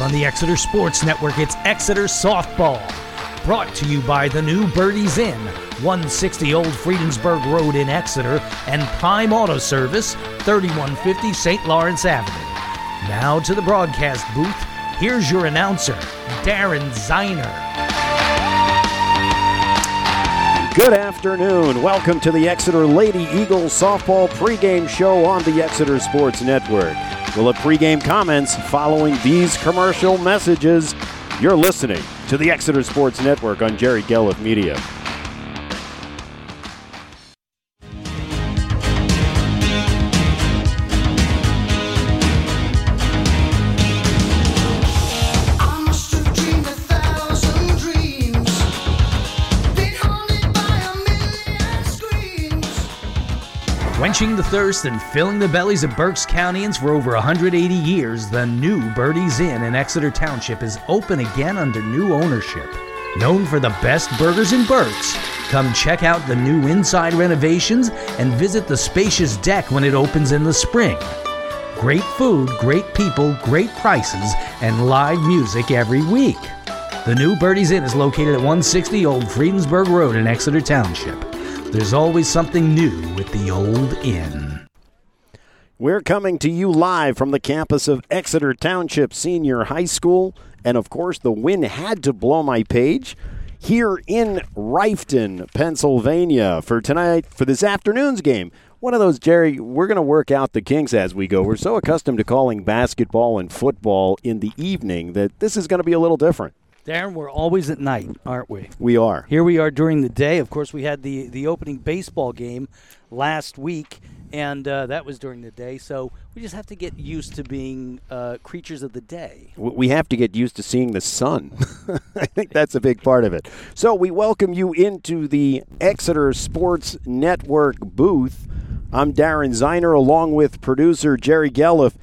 Live on the Exeter Sports Network, it's Exeter Softball. Brought to you by the new Birdies Inn, 160 Old Friedensburg Road in Exeter, and Prime Auto Service, 3150 St. Lawrence Avenue. Now to the broadcast booth. Here's your announcer, Daryn Ziner. Good afternoon. Welcome to the Exeter Lady Eagles softball pregame show on the Exeter Sports Network. We'll have pregame comments following these commercial messages. You're listening to the Exeter Sports Network on Jerry Gelliff Media. Quenching the thirst and filling the bellies of Berks Countyans for over 180 years, the new Birdie's Inn in Exeter Township is open again under new ownership. Known for the best burgers in Berks, come check out the new inside renovations and visit the spacious deck when it opens in the spring. Great food, great people, great prices, and live music every week. The new Birdie's Inn is located at 160 Old Friedensburg Road in Exeter Township. There's always something new with the old inn. We're coming to you live from the campus of Exeter Township Senior High School. And of course, the wind had to blow my page here in Reiffton, Pennsylvania for tonight, for this afternoon's game. One of those, Jerry, we're going to work out the kinks as we go. We're so accustomed to calling basketball and football in the evening that this is going to be a little different. Daryn, we're always at night, aren't we? We are. Here we are during the day. Of course, we had the the opening baseball game last week, and uh, that was during the day. So we just have to get used to being uh, creatures of the day. We have to get used to seeing the sun. I think that's a big part of it. So we welcome you into the Exeter Sports Network booth. I'm Daryn Ziner, along with producer Jerry Gelliff.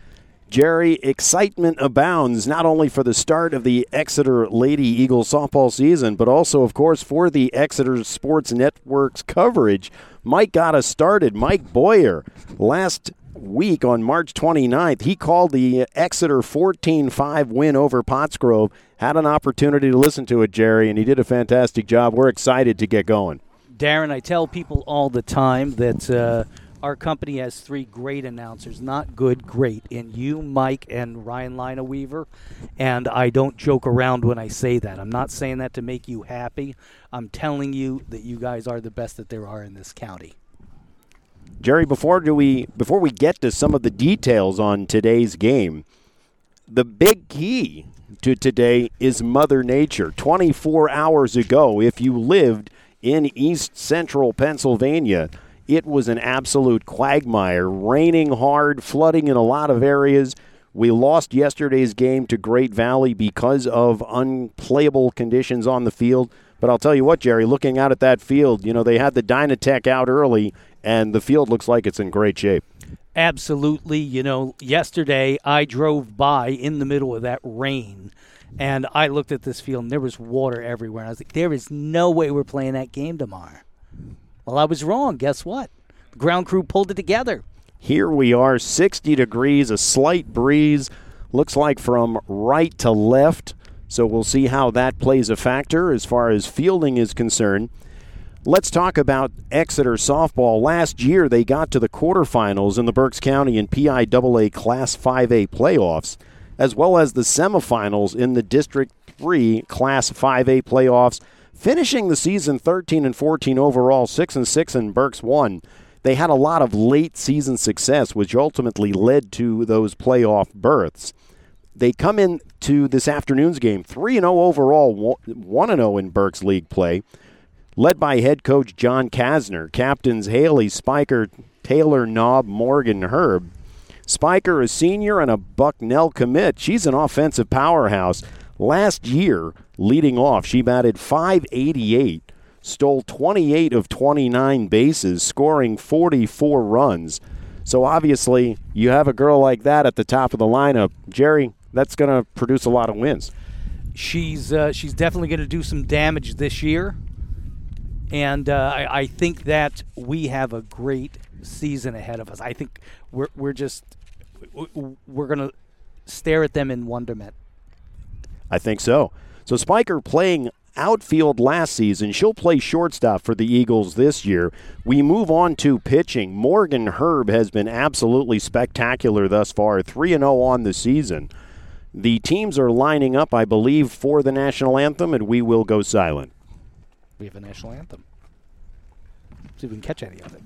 Jerry, excitement abounds not only for the start of the Exeter Lady Eagles softball season, but also, of course, for the Exeter Sports Network's coverage. Mike got us started. Mike Boyer, last week on March 29th, he called the Exeter 14 5 win over Pottsgrove. Had an opportunity to listen to it, Jerry, and he did a fantastic job. We're excited to get going. Daryn, I tell people all the time that. Uh, our company has three great announcers, not good, great, in you, Mike, and Ryan Lina Weaver. And I don't joke around when I say that. I'm not saying that to make you happy. I'm telling you that you guys are the best that there are in this county. Jerry, before do we before we get to some of the details on today's game, the big key to today is Mother Nature. 24 hours ago, if you lived in East Central Pennsylvania, it was an absolute quagmire, raining hard, flooding in a lot of areas. We lost yesterday's game to Great Valley because of unplayable conditions on the field. But I'll tell you what, Jerry, looking out at that field, you know, they had the Dynatech out early, and the field looks like it's in great shape. Absolutely. You know, yesterday I drove by in the middle of that rain, and I looked at this field, and there was water everywhere. And I was like, there is no way we're playing that game tomorrow. Well, I was wrong. Guess what? The ground crew pulled it together. Here we are, 60 degrees, a slight breeze. Looks like from right to left. So we'll see how that plays a factor as far as fielding is concerned. Let's talk about Exeter softball. Last year, they got to the quarterfinals in the Berks County and PIAA Class 5A playoffs, as well as the semifinals in the District 3 Class 5A playoffs finishing the season 13 and 14 overall, 6 and 6 in Berks 1. They had a lot of late season success, which ultimately led to those playoff berths. They come into this afternoon's game 3 0 overall, 1 0 in Berks League play, led by head coach John Kasner, captains Haley, Spiker, Taylor, Knob, Morgan, Herb. Spiker, a senior and a Bucknell commit. She's an offensive powerhouse. Last year, leading off, she batted 588, stole 28 of 29 bases, scoring 44 runs. So obviously, you have a girl like that at the top of the lineup, Jerry. That's going to produce a lot of wins. She's uh, she's definitely going to do some damage this year, and uh, I, I think that we have a great season ahead of us. I think we're we're just we're going to stare at them in wonderment. I think so. So Spiker playing outfield last season. She'll play shortstop for the Eagles this year. We move on to pitching. Morgan Herb has been absolutely spectacular thus far, 3 0 on the season. The teams are lining up, I believe, for the national anthem, and we will go silent. We have a national anthem. See if we can catch any of it.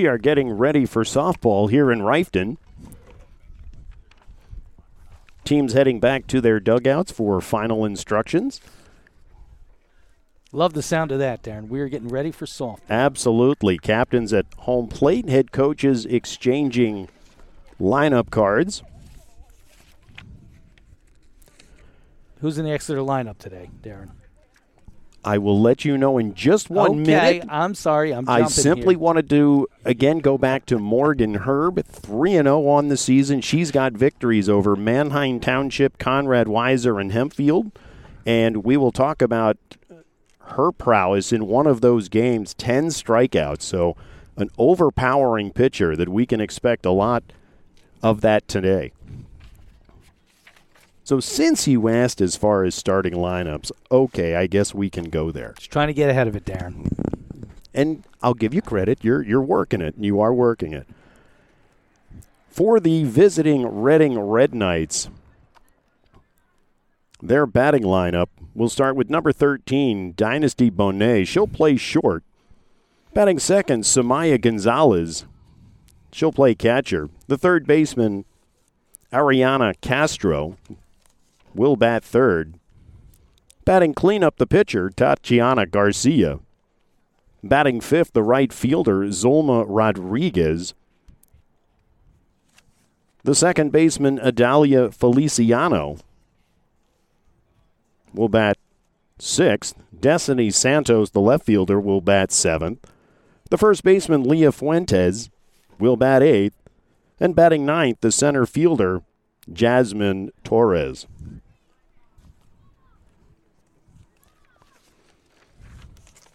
We are getting ready for softball here in Reiffton. Teams heading back to their dugouts for final instructions. Love the sound of that, Daryn. We are getting ready for softball. Absolutely. Captains at home plate, head coaches exchanging lineup cards. Who's in the Exeter lineup today, Daryn? I will let you know in just one minute. okay, minute. I'm sorry. I'm I simply here. wanted to do again go back to Morgan Herb, three and zero on the season. She's got victories over Manheim Township, Conrad Weiser, and Hempfield, and we will talk about her prowess in one of those games. Ten strikeouts, so an overpowering pitcher that we can expect a lot of that today. So since you asked as far as starting lineups, okay, I guess we can go there. Just trying to get ahead of it, Daryn. And I'll give you credit. You're you're working it. You are working it. For the visiting Reading Red Knights, their batting lineup will start with number 13, Dynasty Bonet. She'll play short. Batting second, Samaya Gonzalez. She'll play catcher. The third baseman, Ariana Castro will bat third. Batting cleanup, the pitcher, Tatiana Garcia. Batting fifth, the right fielder, Zulma Rodriguez. The second baseman, Adalia Feliciano, will bat sixth. Destiny Santos, the left fielder, will bat seventh. The first baseman, Leah Fuentes, will bat eighth. And batting ninth, the center fielder, Jasmine Torres.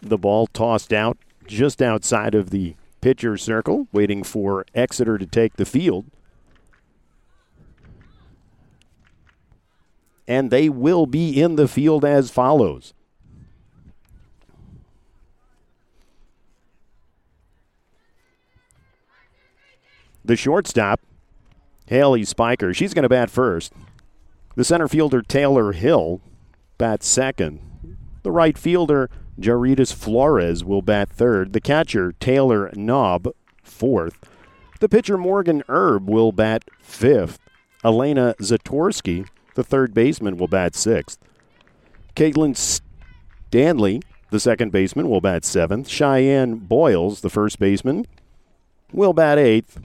The ball tossed out just outside of the pitcher's circle, waiting for Exeter to take the field. And they will be in the field as follows. The shortstop, Haley Spiker, she's going to bat first. The center fielder, Taylor Hill, bats second. The right fielder, Jaritas Flores will bat third. The catcher, Taylor Knob, fourth. The pitcher, Morgan Herb, will bat fifth. Elena Zatorsky, the third baseman, will bat sixth. Caitlin Stanley, the second baseman, will bat seventh. Cheyenne Boyles, the first baseman, will bat eighth.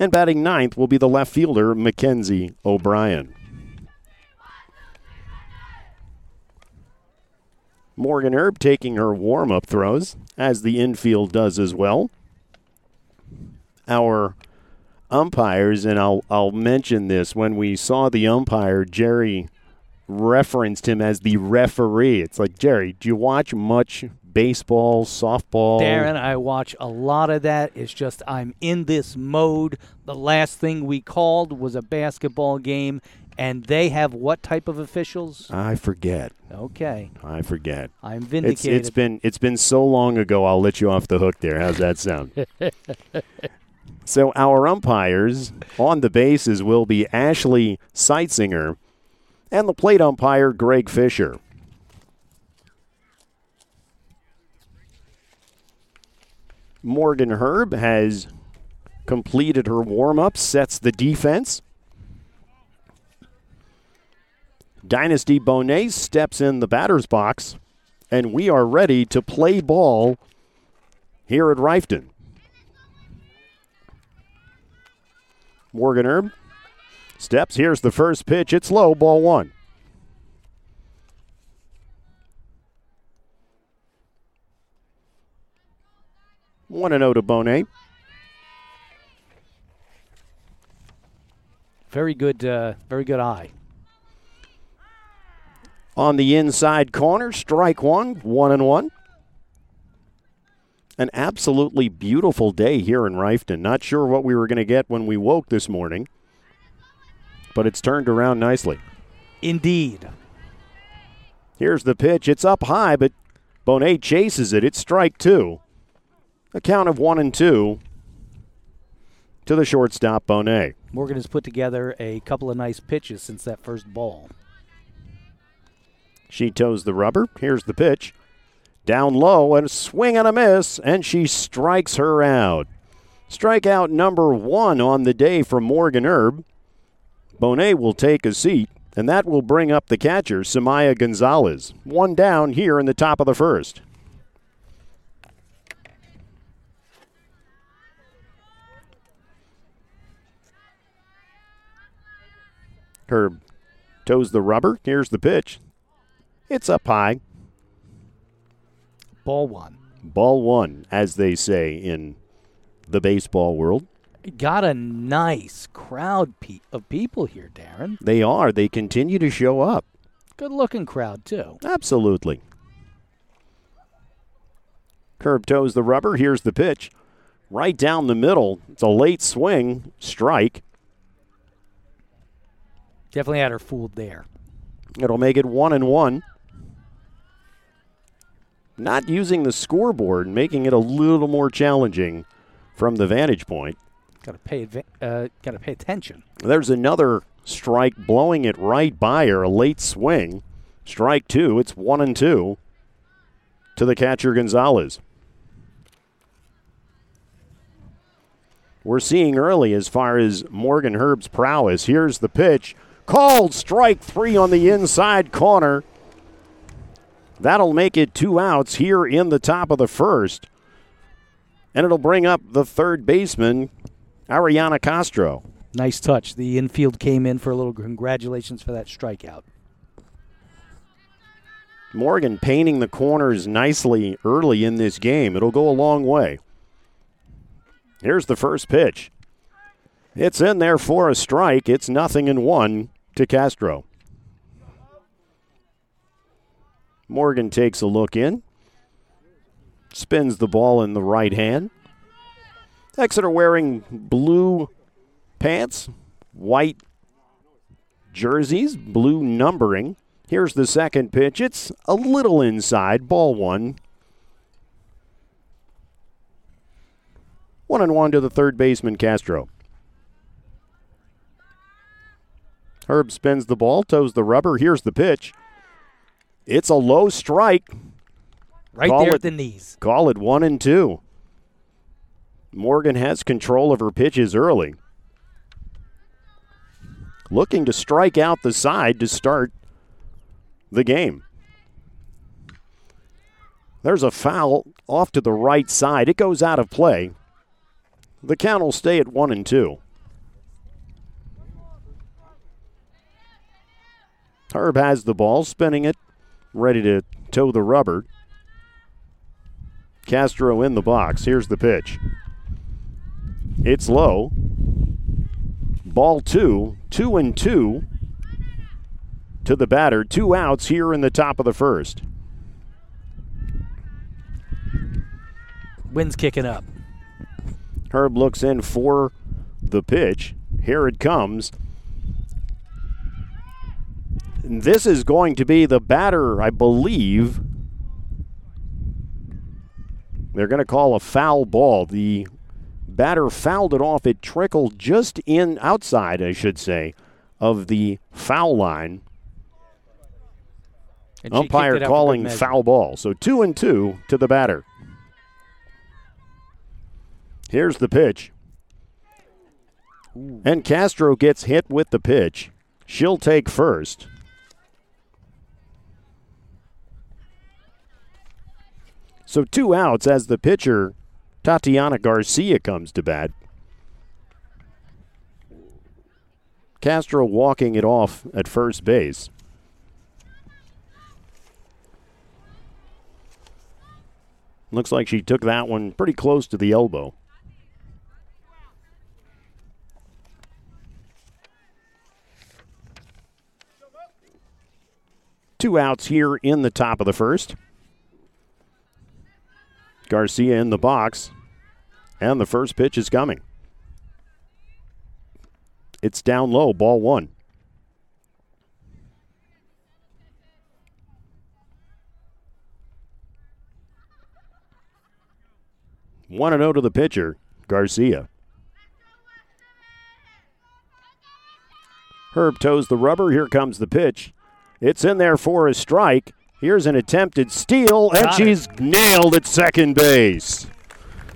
And batting ninth will be the left fielder, Mackenzie O'Brien. Morgan Herb taking her warm up throws, as the infield does as well. Our umpires, and I'll, I'll mention this when we saw the umpire, Jerry referenced him as the referee. It's like, Jerry, do you watch much baseball, softball? Daryn, I watch a lot of that. It's just I'm in this mode. The last thing we called was a basketball game, and they have what type of officials? I forget. Okay, I forget. I'm It's, vindicated. it's been it's been so long ago. I'll let you off the hook there. How's that sound? so our umpires on the bases will be Ashley Seitzinger and the plate umpire Greg Fisher. Morgan Herb has completed her warm up, sets the defense. Dynasty Bonet steps in the batter's box, and we are ready to play ball here at Reiffton. Morgan Herb steps. Here's the first pitch. It's low, ball one. One and zero to Bonet. very good, uh, very good eye. on the inside corner. Strike one, one and one. An absolutely beautiful day here in Reiffton. Not sure what we were going to get when we woke this morning, but it's turned around nicely. Indeed. Here's the pitch. It's up high, but Bonet chases it. It's strike two. A count of one and two to the shortstop, Bonet. Morgan has put together a couple of nice pitches since that first ball. She toes the rubber. Here's the pitch. Down low and a swing and a miss, and she strikes her out. Strikeout number one on the day from Morgan Herb. Bonet will take a seat, and that will bring up the catcher, Samaya Gonzalez. One down here in the top of the first. Herb toes the rubber. Here's the pitch. It's up high. Ball one. Ball one, as they say in the baseball world. Got a nice crowd pe- of people here, Daryn. They are. They continue to show up. Good looking crowd, too. Absolutely. Herb toes the rubber. Here's the pitch. Right down the middle. It's a late swing. Strike. Definitely had her fooled there. It'll make it one and one. Not using the scoreboard, making it a little more challenging from the vantage point. Got to pay uh, got to pay attention. There's another strike blowing it right by her, a late swing. Strike two. It's one and two to the catcher Gonzalez. We're seeing early as far as Morgan Herb's prowess. Here's the pitch. Called strike three on the inside corner. That'll make it two outs here in the top of the first. And it'll bring up the third baseman, Ariana Castro. Nice touch. The infield came in for a little congratulations for that strikeout. Morgan painting the corners nicely early in this game. It'll go a long way. Here's the first pitch. It's in there for a strike. It's nothing in one to Castro. Morgan takes a look in, spins the ball in the right hand. Exeter wearing blue pants, white jerseys, blue numbering. Here's the second pitch. It's a little inside, ball one. One and one to the third baseman, Castro. Herb spins the ball, toes the rubber. Here's the pitch. It's a low strike. Right Call there it. at the knees. Call it one and two. Morgan has control of her pitches early. Looking to strike out the side to start the game. There's a foul off to the right side. It goes out of play. The count will stay at one and two. Herb has the ball, spinning it, ready to toe the rubber. Castro in the box. Here's the pitch. It's low. Ball two, two and two to the batter. Two outs here in the top of the first. Wind's kicking up. Herb looks in for the pitch. Here it comes. This is going to be the batter, I believe. They're going to call a foul ball. The batter fouled it off. It trickled just in outside, I should say, of the foul line. Umpire calling foul ball. So two and two to the batter. Here's the pitch. Ooh. And Castro gets hit with the pitch. She'll take first. So two outs as the pitcher, Tatiana Garcia, comes to bat. Castro walking it off at first base. Looks like she took that one pretty close to the elbow. Two outs here in the top of the first. Garcia in the box, and the first pitch is coming. It's down low, ball one. 1 and 0 to the pitcher, Garcia. Herb toes the rubber. Here comes the pitch. It's in there for a strike. Here's an attempted steal, and Got she's it. nailed at second base.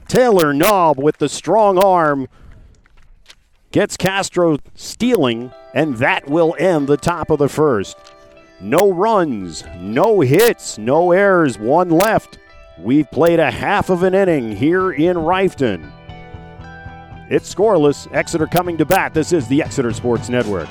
Taylor Knob with the strong arm gets Castro stealing, and that will end the top of the first. No runs, no hits, no errors, one left. We've played a half of an inning here in Reiffton. It's scoreless. Exeter coming to bat. This is the Exeter Sports Network.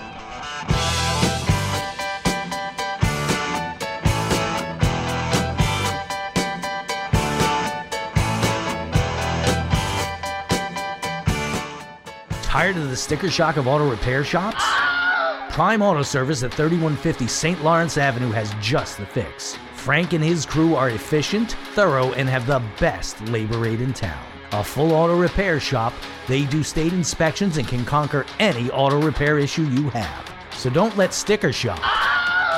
Tired of the sticker shock of auto repair shops? Prime Auto Service at 3150 St. Lawrence Avenue has just the fix. Frank and his crew are efficient, thorough, and have the best labor rate in town. A full auto repair shop, they do state inspections and can conquer any auto repair issue you have. So don't let sticker shock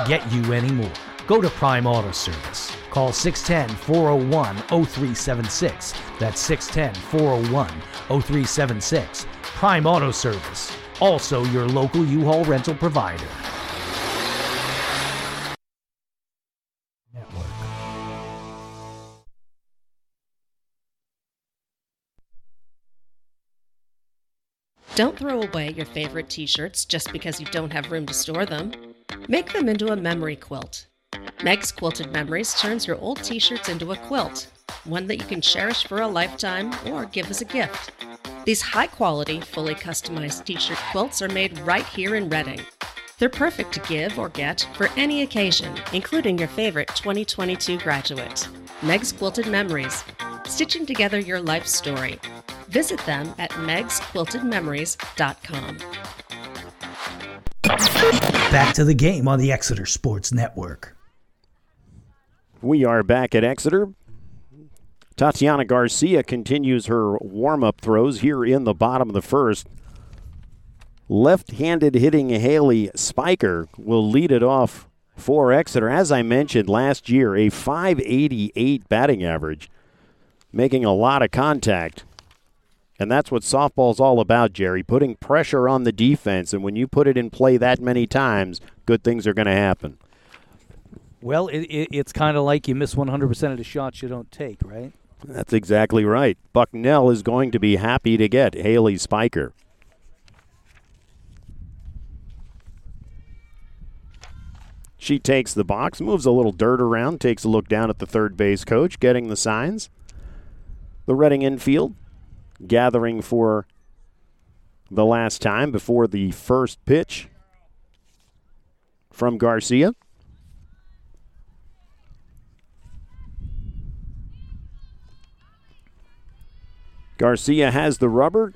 get you anymore. Go to Prime Auto Service. Call 610 401 0376. That's 610 401 0376 Prime Auto Service, also your local U-Haul rental provider. Don't throw away your favorite t shirts just because you don't have room to store them. Make them into a memory quilt. Meg's Quilted Memories turns your old t shirts into a quilt, one that you can cherish for a lifetime or give as a gift. These high quality, fully customized t shirt quilts are made right here in Reading. They're perfect to give or get for any occasion, including your favorite 2022 graduate. Meg's Quilted Memories, stitching together your life story. Visit them at megsquiltedmemories.com. Back to the game on the Exeter Sports Network. We are back at Exeter. Tatiana Garcia continues her warm up throws here in the bottom of the first. Left handed hitting Haley Spiker will lead it off for Exeter. As I mentioned last year, a 588 batting average, making a lot of contact. And that's what softball's all about, Jerry, putting pressure on the defense. And when you put it in play that many times, good things are going to happen. Well, it, it, it's kind of like you miss 100% of the shots you don't take, right? That's exactly right. Bucknell is going to be happy to get Haley Spiker. She takes the box, moves a little dirt around, takes a look down at the third base coach, getting the signs. The Reading infield gathering for the last time before the first pitch from Garcia. Garcia has the rubber.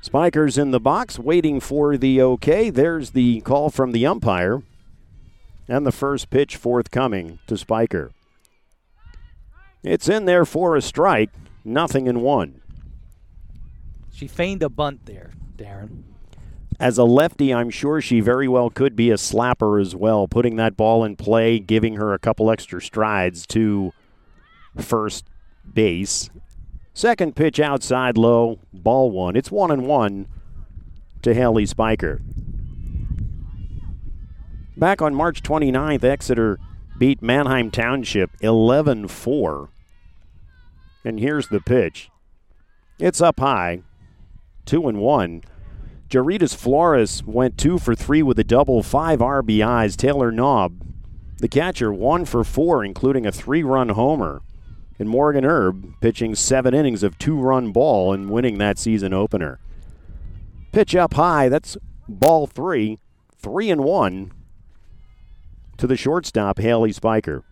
Spiker's in the box waiting for the okay. There's the call from the umpire. And the first pitch forthcoming to Spiker. It's in there for a strike, nothing in one. She feigned a bunt there, Daryn. As a lefty, I'm sure she very well could be a slapper as well, putting that ball in play, giving her a couple extra strides to first base. Second pitch outside low, ball one. It's one and one to Haley Spiker. Back on March 29th, Exeter beat Manheim Township 11 4. And here's the pitch. It's up high, two and one. Jaritas Flores went two for three with a double, five RBIs. Taylor Knob, the catcher, one for four, including a three run homer. And Morgan Herb pitching seven innings of two run ball and winning that season opener. Pitch up high, that's ball three, three and one to the shortstop, Haley Spiker.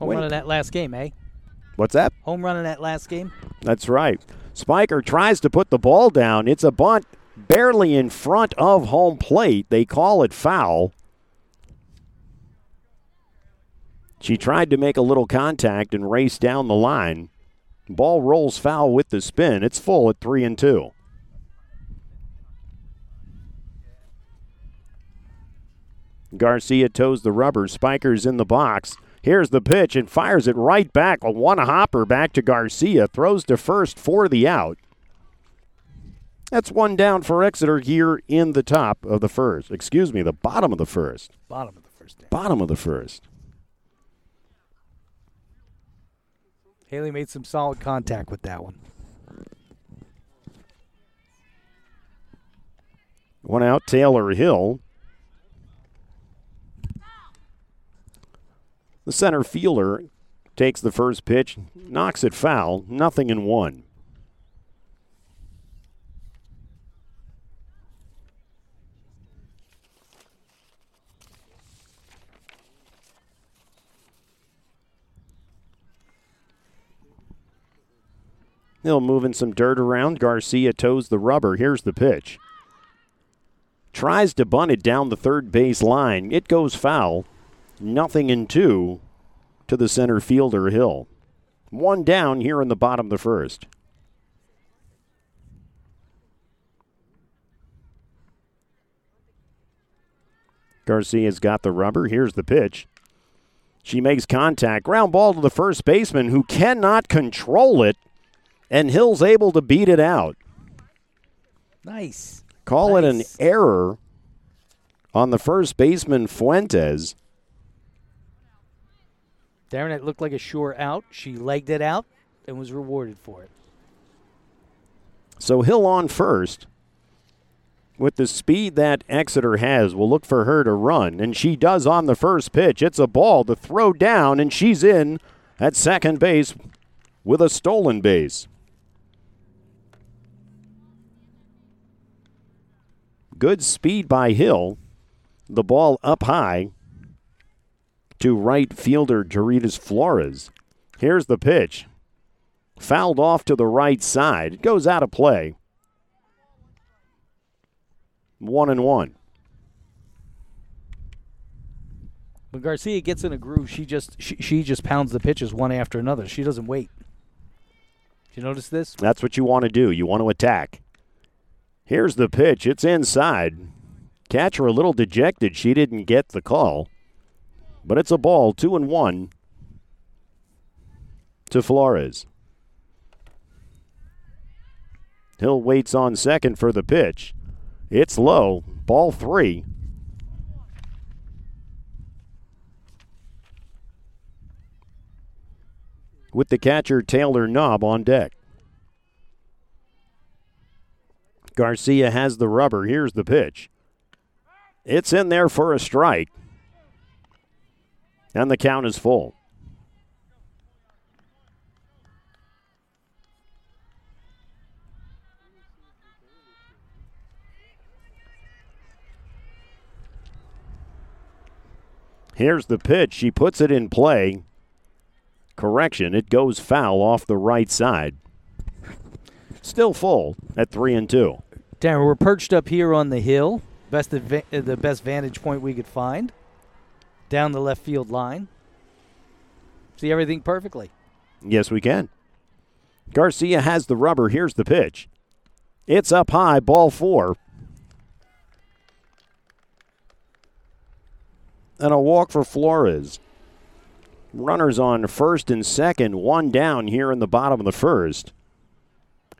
Home run in that last game, eh? What's that? Home run in that last game. That's right. Spiker tries to put the ball down. It's a bunt barely in front of home plate. They call it foul. She tried to make a little contact and race down the line. Ball rolls foul with the spin. It's full at 3 and 2. Garcia toes the rubber. Spiker's in the box. Here's the pitch and fires it right back. A one hopper back to Garcia. Throws to first for the out. That's one down for Exeter here in the top of the first. Excuse me, the bottom of the first. Bottom of the first. Bottom of the first. Haley made some solid contact with that one. One out, Taylor Hill. The center fielder takes the first pitch, knocks it foul, nothing in one. Hill moving some dirt around. Garcia toes the rubber. Here's the pitch. Tries to bunt it down the third base line. It goes foul. Nothing in two to the center fielder, Hill. One down here in the bottom of the first. Garcia's got the rubber. Here's the pitch. She makes contact. Ground ball to the first baseman who cannot control it, and Hill's able to beat it out. Nice. Call it an error on the first baseman Fuentes. Daryn, it looked like a sure out. She legged it out and was rewarded for it. So Hill on first. With the speed that Exeter has, we'll look for her to run. And she does on the first pitch. It's a ball to throw down, and she's in at second base with a stolen base. Good speed by Hill. The ball up high to right fielder Jaritas Flores. Here's the pitch. Fouled off to the right side. It goes out of play. One and one. When Garcia gets in a groove, she just she, she just pounds the pitches one after another. She doesn't wait. Did you notice this? That's what you want to do. You want to attack. Here's the pitch. It's inside. Catcher a little dejected. She didn't get the call. But it's a ball, two and one to Flores. Hill waits on second for the pitch. It's low. Ball three. With the catcher Taylor Knob on deck. Garcia has the rubber. Here's the pitch. It's in there for a strike. And the count is full. Here's the pitch. She puts it in play. Correction, it goes foul off the right side. Still full at 3 and 2. Daryn, we're perched up here on the hill, best adva- uh, the best vantage point we could find, down the left field line. See everything perfectly. Yes, we can. Garcia has the rubber. Here's the pitch. It's up high, ball four. And a walk for Flores. Runners on first and second, one down here in the bottom of the first.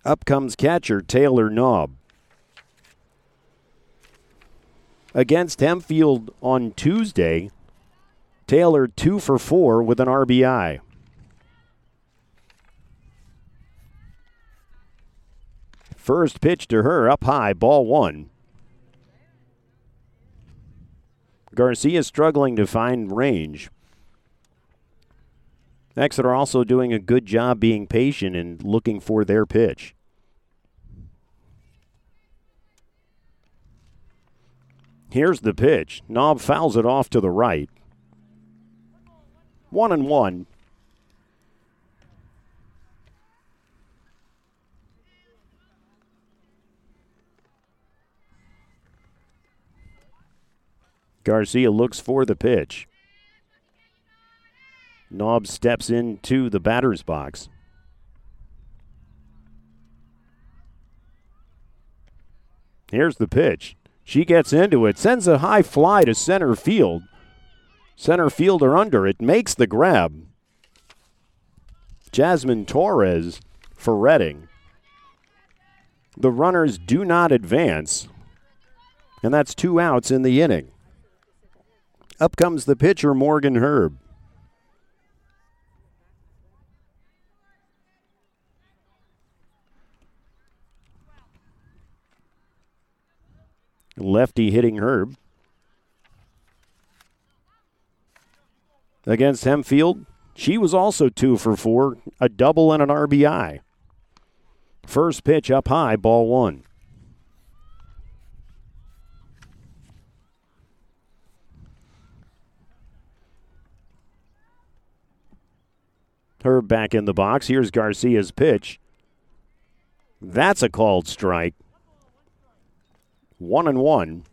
Up comes catcher Taylor Knob. Against Hempfield on Tuesday, Taylor two for four with an RBI. First pitch to her, up high, ball one. Garcia struggling to find range. Exeter also doing a good job being patient and looking for their pitch. Here's the pitch. Knob fouls it off to the right. One and one. Garcia looks for the pitch. Knob steps into the batter's box. Here's the pitch. She gets into it, sends a high fly to center field. Center fielder under it makes the grab. Jasmine Torres for Reading. The runners do not advance, and that's two outs in the inning. Up comes the pitcher, Morgan Herb. Lefty hitting Herb. Against Hempfield, she was also two for four, a double and an RBI. First pitch up high, ball one. Herb back in the box. Here's Garcia's pitch. That's a called strike. One and one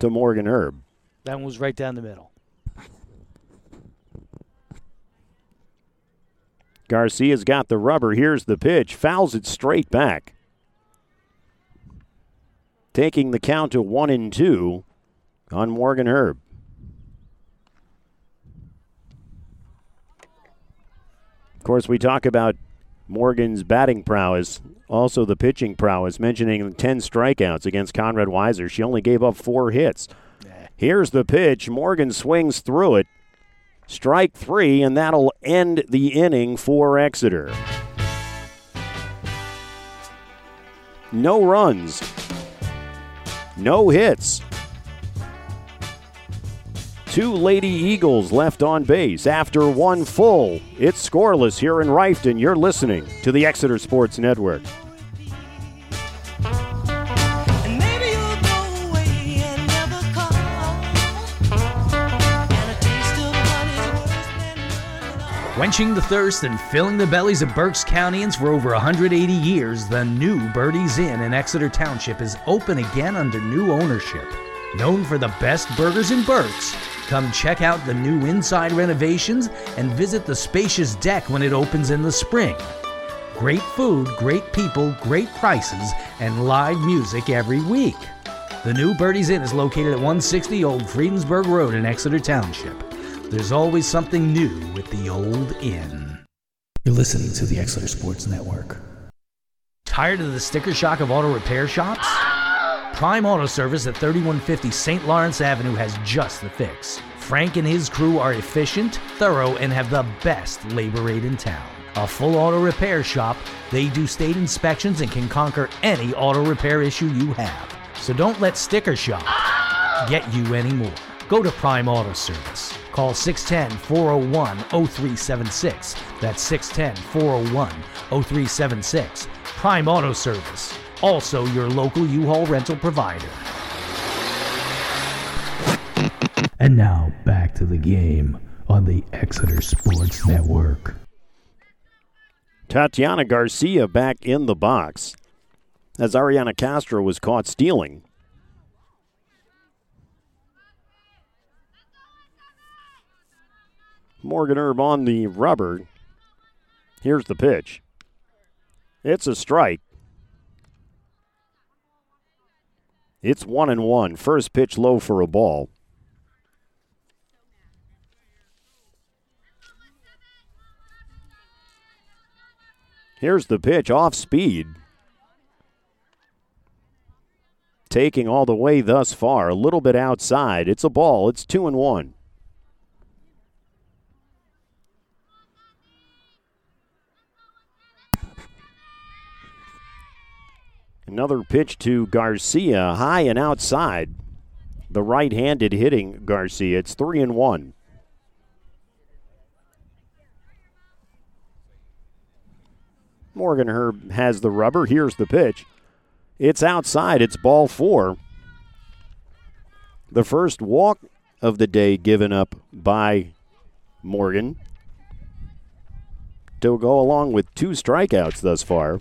to Morgan Herb. That one was right down the middle. Garcia's got the rubber. Here's the pitch. Fouls it straight back. Taking the count to one and two on Morgan Herb. Of course, we talk about Morgan's batting prowess, also the pitching prowess, mentioning 10 strikeouts against Conrad Weiser. She only gave up four hits. Here's the pitch. Morgan swings through it. Strike three, and that'll end the inning for Exeter. No runs, no hits. Two Lady Eagles left on base after one full. It's scoreless here in Reiffton. You're listening to the Exeter Sports Network. Quenching the thirst and filling the bellies of Berks Countyans for over 180 years, the new Birdie's Inn in Exeter Township is open again under new ownership. Known for the best burgers in Berks, come check out the new inside renovations and visit the spacious deck when it opens in the spring. Great food, great people, great prices, and live music every week. The new Birdie's Inn is located at 160 Old Friedensburg Road in Exeter Township. There's always something new with the old inn. You're listening to the Exeter Sports Network. Tired of the sticker shock of auto repair shops? Prime Auto Service at 3150 St. Lawrence Avenue has just the fix. Frank and his crew are efficient, thorough, and have the best labor rate in town. A full auto repair shop, they do state inspections and can conquer any auto repair issue you have. So don't let sticker shock get you anymore. Go to Prime Auto Service. Call 610 401 0376. That's 610 401 0376. Prime Auto Service, also your local U Haul rental provider. And now back to the game on the Exeter Sports Network. Tatiana Garcia back in the box. as Ariana Castro was caught stealing. Morgan Herb on the rubber. Here's the pitch. It's a strike. It's one and one. First pitch low for a ball. Here's the pitch off speed. Taking all the way thus far, a little bit outside. It's a ball. It's two and one. Another pitch to Garcia, high and outside. The right handed hitting Garcia. It's three and one. Morgan Herb has the rubber. Here's the pitch. It's outside. It's ball four. The first walk of the day given up by Morgan to go along with two strikeouts thus far.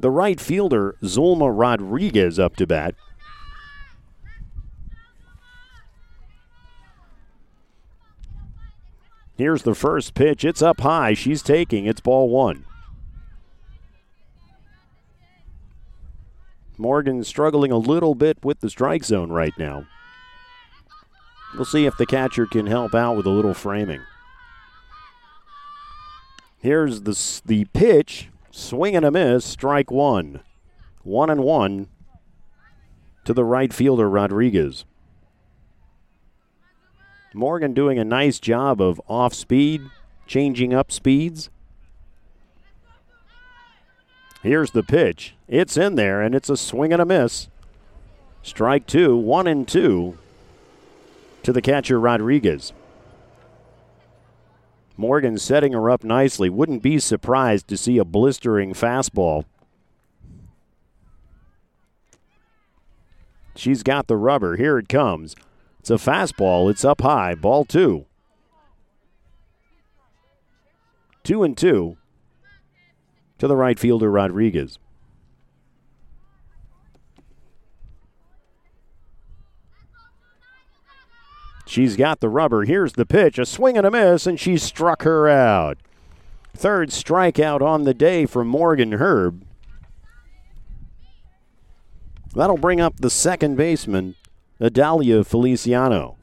The right fielder, Zulma Rodriguez, up to bat. Here's the first pitch. It's up high. She's taking. It's ball one. Morgan struggling a little bit with the strike zone right now. We'll see if the catcher can help out with a little framing. Here's the, the pitch. Swing and a miss. Strike one. One and one to the right fielder, Rodriguez. Morgan doing a nice job of off speed, changing up speeds. Here's the pitch. It's in there, and it's a swing and a miss. Strike two, one and two to the catcher, Rodriguez. Morgan setting her up nicely. Wouldn't be surprised to see a blistering fastball. She's got the rubber. Here it comes. It's a fastball. It's up high. Ball two. Two and two to the right fielder, Rodriguez. She's got the rubber. Here's the pitch. A swing and a miss, and she struck her out. Third strikeout on the day for Morgan Herb. That'll bring up the second baseman, Adalia Feliciano.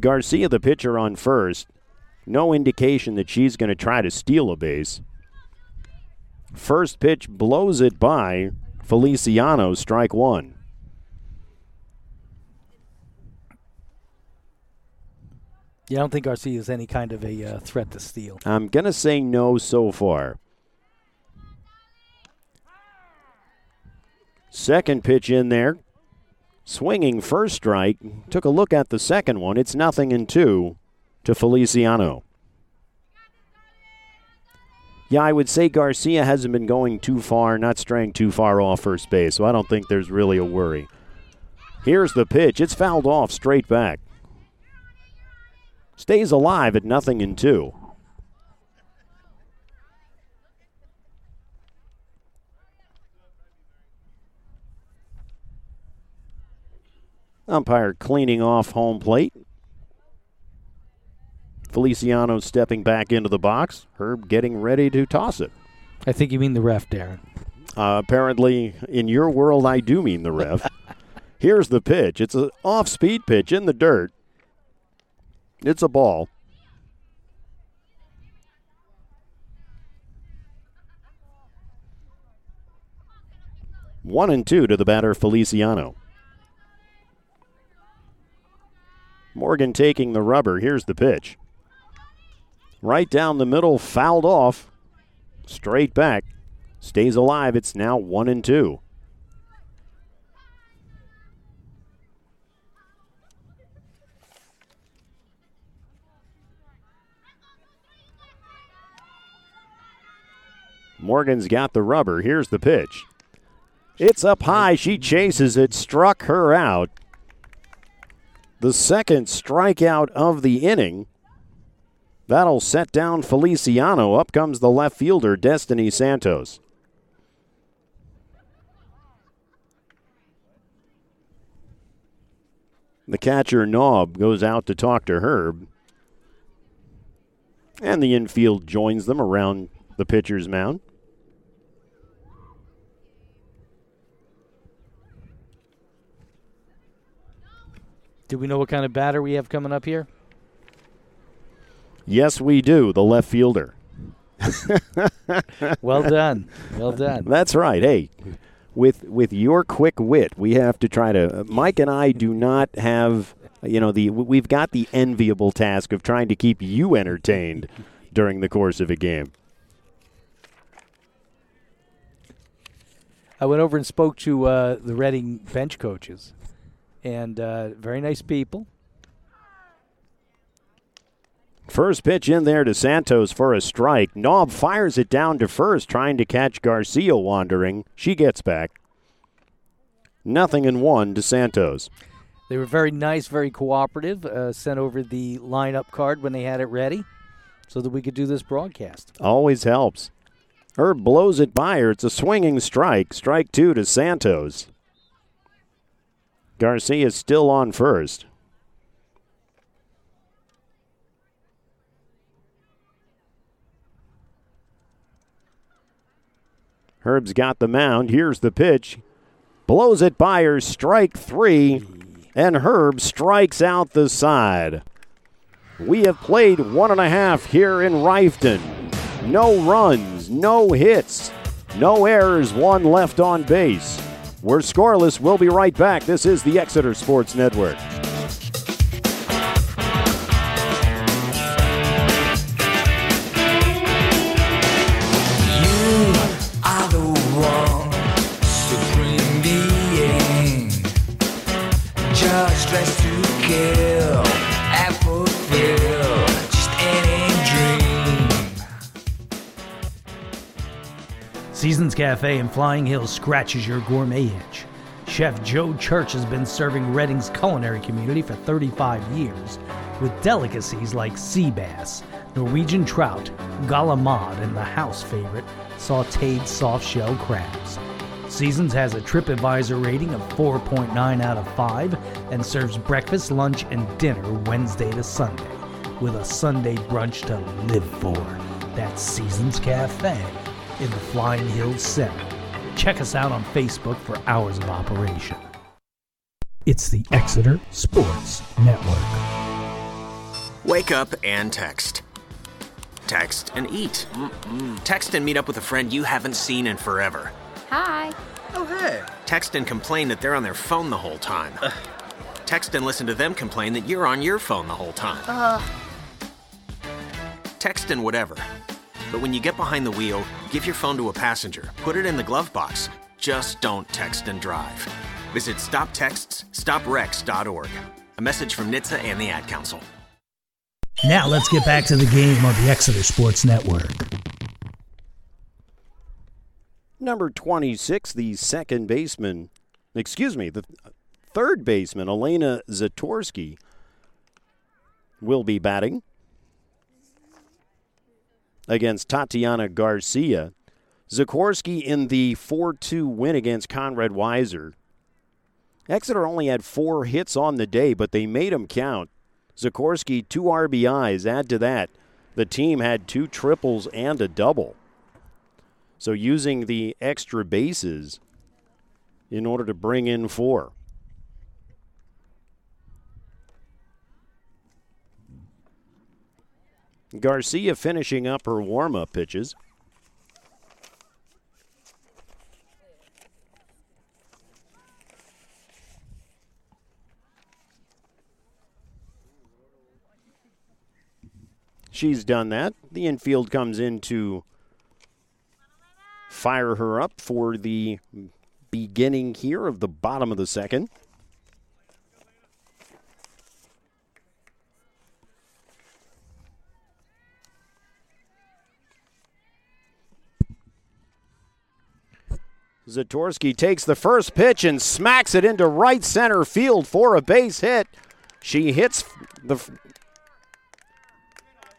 Garcia, the pitcher, on first. No indication that she's going to try to steal a base. First pitch blows it by Feliciano, strike one. Yeah, I don't think Garcia is any kind of a uh, threat to steal. I'm going to say no so far. Second pitch in there. Swinging first strike. Took a look at the second one. It's nothing in two to Feliciano. Yeah, I would say Garcia hasn't been going too far, not straying too far off first base, so I don't think there's really a worry. Here's the pitch. It's fouled off straight back. Stays alive at nothing in two. Umpire cleaning off home plate. Feliciano stepping back into the box. Herb getting ready to toss it. I think you mean the ref, Daryn. Uh, apparently, in your world, I do mean the ref. Here's the pitch. It's an off speed pitch in the dirt. It's a ball. One and two to the batter, Feliciano. Morgan taking the rubber. Here's the pitch. Right down the middle, fouled off. Straight back. Stays alive. It's now one and two. Morgan's got the rubber. Here's the pitch. It's up high. She chases it, struck her out. The second strikeout of the inning. That'll set down Feliciano. Up comes the left fielder, Destiny Santos. The catcher, Knob, goes out to talk to Herb. And the infield joins them around the pitcher's mound. Do we know what kind of batter we have coming up here? Yes, we do. The left fielder. well done. Well done. That's right. Hey, with with your quick wit, we have to try to. Mike and I do not have. You know, the we've got the enviable task of trying to keep you entertained during the course of a game. I went over and spoke to uh, the Reading bench coaches, and uh, very nice people. First pitch in there to Santos for a strike. Knob fires it down to first, trying to catch Garcia wandering. She gets back. Nothing in one to Santos. They were very nice, very cooperative. Uh, sent over the lineup card when they had it ready so that we could do this broadcast. Always helps. Herb blows it by her. It's a swinging strike. Strike two to Santos. Garcia is still on first. Herb's got the mound. Here's the pitch. Blows it by her. Strike three. And Herb strikes out the side. We have played one and a half here in Reiffton. No runs, no hits, no errors, one left on base. We're scoreless. We'll be right back. This is the Exeter Sports Network. Seasons Cafe in Flying Hills scratches your gourmet itch. Chef Joe Church has been serving Reading's culinary community for 35 years with delicacies like sea bass, Norwegian trout, galamad, and the house favorite, sauteed soft shell crabs. Seasons has a TripAdvisor rating of 4.9 out of 5 and serves breakfast, lunch, and dinner Wednesday to Sunday with a Sunday brunch to live for. That's Seasons Cafe in the Flying Hills Center. Check us out on Facebook for hours of operation. It's the Exeter Sports Network. Wake up and text. Text and eat. Mm-mm. Text and meet up with a friend you haven't seen in forever. Hi. Oh, hey. Text and complain that they're on their phone the whole time. Ugh. Text and listen to them complain that you're on your phone the whole time. Ugh. Text and whatever. But when you get behind the wheel, give your phone to a passenger, put it in the glove box. Just don't text and drive. Visit stoptextsstopwrecks.org. A message from NHTSA and the Ad Council. Now let's get back to the game on the Exeter Sports Network. Number 26, the second baseman, excuse me, the third baseman, Elena Zatorsky, will be batting against Tatiana Garcia. Zakorski in the 4 2 win against Conrad Weiser. Exeter only had four hits on the day, but they made them count. Zakorski, two RBIs. Add to that, the team had two triples and a double. So using the extra bases in order to bring in four. Garcia finishing up her warm up pitches. She's done that. The infield comes in to fire her up for the beginning here of the bottom of the second. Zatorsky takes the first pitch and smacks it into right center field for a base hit. She hits the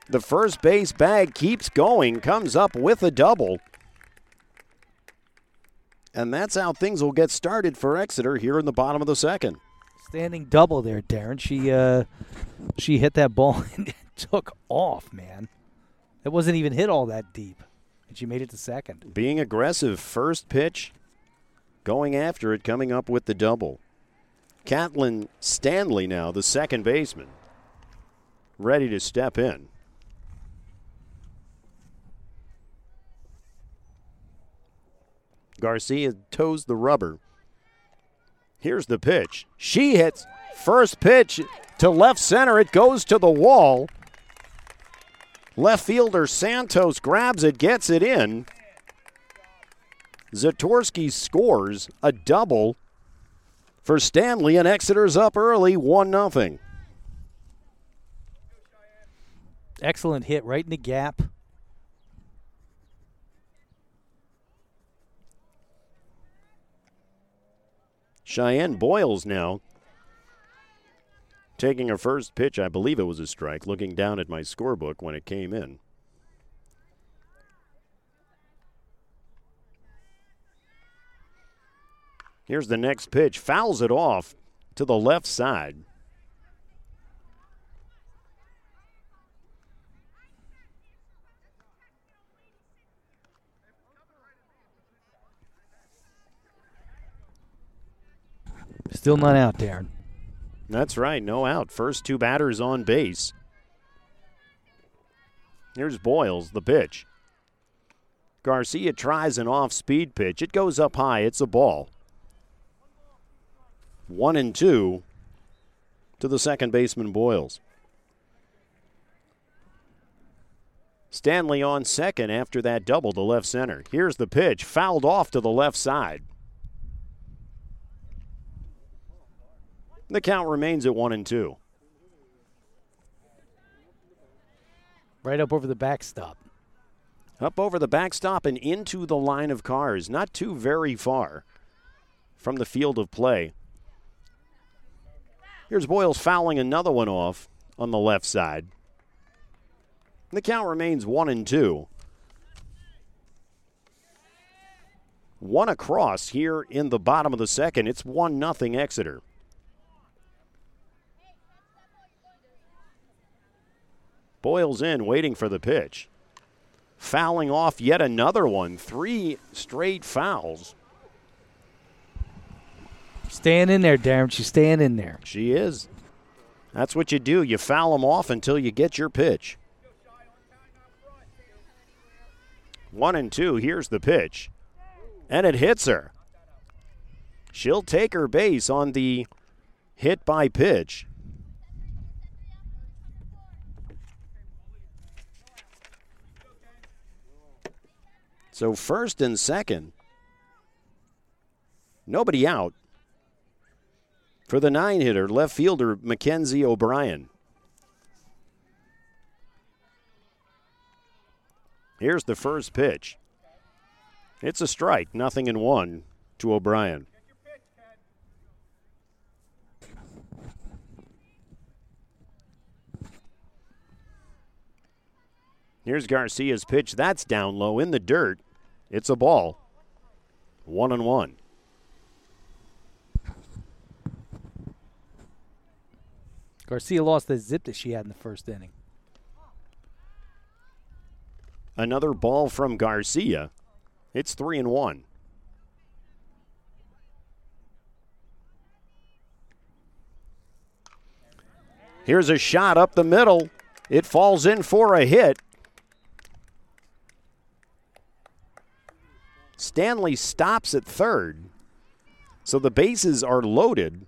the first base bag keeps going, comes up with a double. And that's how things will get started for Exeter here in the bottom of the second. Standing double there, Daryn. She uh, she hit that ball and it took off, man. It wasn't even hit all that deep, and she made it to second. Being aggressive, first pitch, going after it, coming up with the double. Catlin Stanley now, the second baseman, ready to step in. Garcia toes the rubber. Here's the pitch. She hits first pitch to left center. It goes to the wall. Left fielder Santos grabs it, gets it in. Zatorsky scores a double for Stanley, and Exeter's up early, 1 0. Excellent hit right in the gap. Cheyenne Boyles now taking her first pitch. I believe it was a strike, looking down at my scorebook when it came in. Here's the next pitch. Fouls it off to the left side. Still not out, Daryn. That's right, no out. First two batters on base. Here's Boyles, the pitch. Garcia tries an off speed pitch. It goes up high. It's a ball. One and two to the second baseman, Boyles. Stanley on second after that double to left center. Here's the pitch, fouled off to the left side. The count remains at one and two. Right up over the backstop. Up over the backstop and into the line of cars. Not too very far from the field of play. Here's Boyles fouling another one off on the left side. The count remains one and two. One across here in the bottom of the second. It's one nothing Exeter. Boyles in, waiting for the pitch. Fouling off yet another one. Three straight fouls. Staying in there, Daryn. She's staying in there. She is. That's what you do. You foul them off until you get your pitch. One and two. Here's the pitch. And it hits her. She'll take her base on the hit by pitch. So first and second, nobody out for the nine hitter, left fielder Mackenzie O'Brien. Here's the first pitch. It's a strike, nothing in one to O'Brien. Here's Garcia's pitch. That's down low in the dirt. It's a ball. One and one. Garcia lost the zip that she had in the first inning. Another ball from Garcia. It's three and one. Here's a shot up the middle. It falls in for a hit. Stanley stops at third. So the bases are loaded.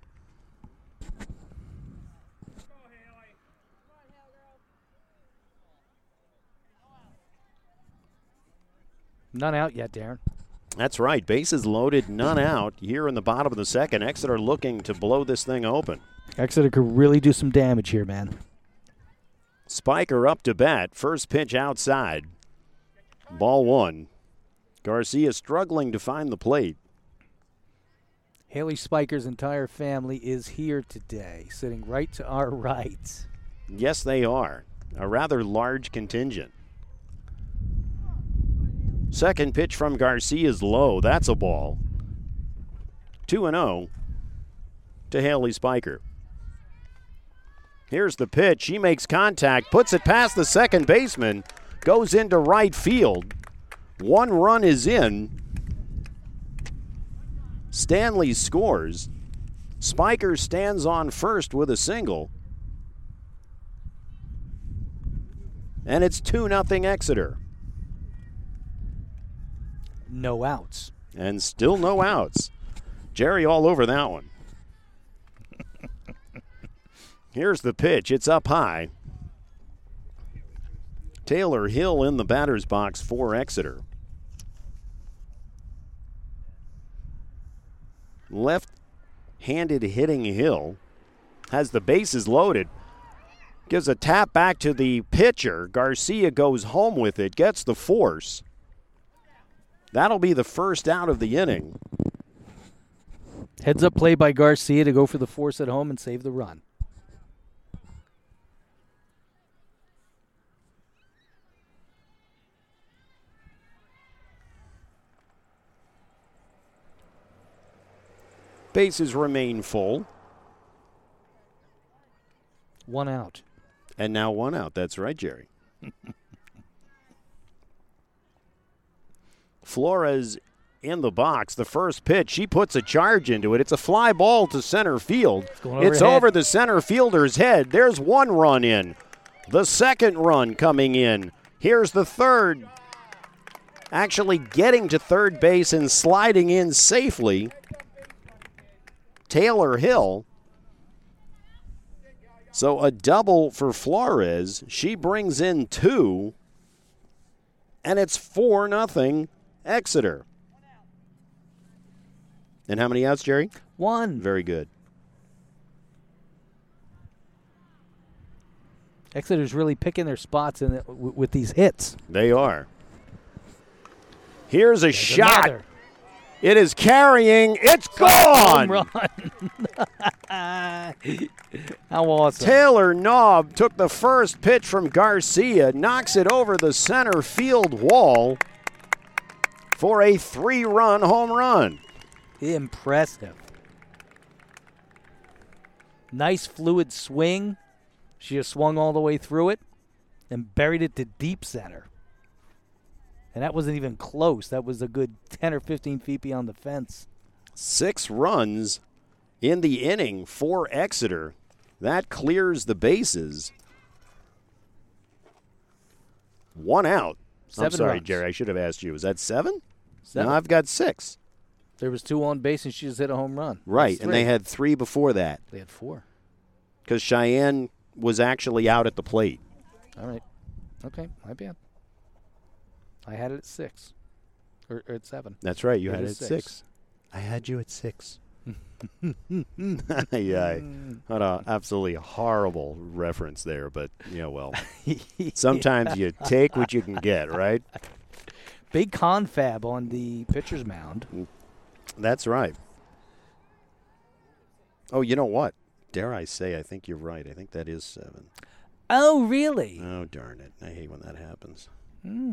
None out yet, Daryn. That's right. Bases loaded, none out here in the bottom of the second. Exeter looking to blow this thing open. Exeter could really do some damage here, man. Spiker up to bat. First pitch outside. Ball one. Garcia struggling to find the plate. Haley Spiker's entire family is here today, sitting right to our right. Yes, they are. A rather large contingent. Second pitch from Garcia is low. That's a ball. 2 and 0 to Haley Spiker. Here's the pitch. He makes contact, puts it past the second baseman, goes into right field. One run is in. Stanley scores. Spiker stands on first with a single. And it's 2 0 Exeter. No outs. And still no outs. Jerry all over that one. Here's the pitch. It's up high. Taylor Hill in the batter's box for Exeter. Left handed hitting Hill has the bases loaded. Gives a tap back to the pitcher. Garcia goes home with it, gets the force. That'll be the first out of the inning. Heads up play by Garcia to go for the force at home and save the run. Bases remain full. One out. And now one out. That's right, Jerry. Flores in the box. The first pitch, she puts a charge into it. It's a fly ball to center field. It's, it's over the center fielder's head. There's one run in. The second run coming in. Here's the third. Actually getting to third base and sliding in safely. Taylor Hill. So a double for Flores. She brings in two. And it's 4 nothing Exeter. And how many outs, Jerry? One. Very good. Exeter's really picking their spots in it w- with these hits. They are. Here's a There's shot. another. It is carrying. It's gone. Home run. How awesome. Taylor Knob took the first pitch from Garcia, knocks it over the center field wall for a three run home run. Impressive. Nice fluid swing. She just swung all the way through it and buried it to deep center. And that wasn't even close. That was a good 10 or 15 feet beyond the fence. Six runs in the inning for Exeter. That clears the bases. One out. I'm sorry, runs. Jerry. I should have asked you. Is that seven? Seven. No, I've got six. There was two on base and she just hit a home run. Right, and they had three before that they had four. because Cheyenne was actually out at the plate. All right. Okay, my bad. I had it at six. Or, or at seven. That's right. You It had it at six. six. I had you at six. Yeah, what a absolutely horrible reference there, but yeah, well, sometimes you take what you can get, right? Big confab on the pitcher's mound. That's right. Oh, you know what? Dare I say, I think you're right. I think that is seven. Oh, really? Oh, darn it. I hate when that happens. Hmm.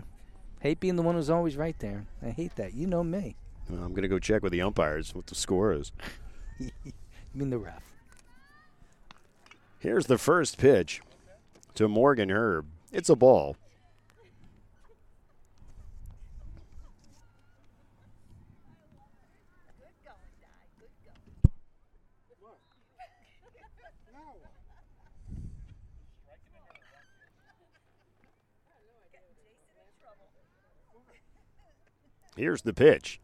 Hate being the one who's always right there. I hate that. You know me. I'm going to go check with the umpires what the score is. You mean the ref. Here's the first pitch to Morgan Herb. It's a ball. Here's the pitch.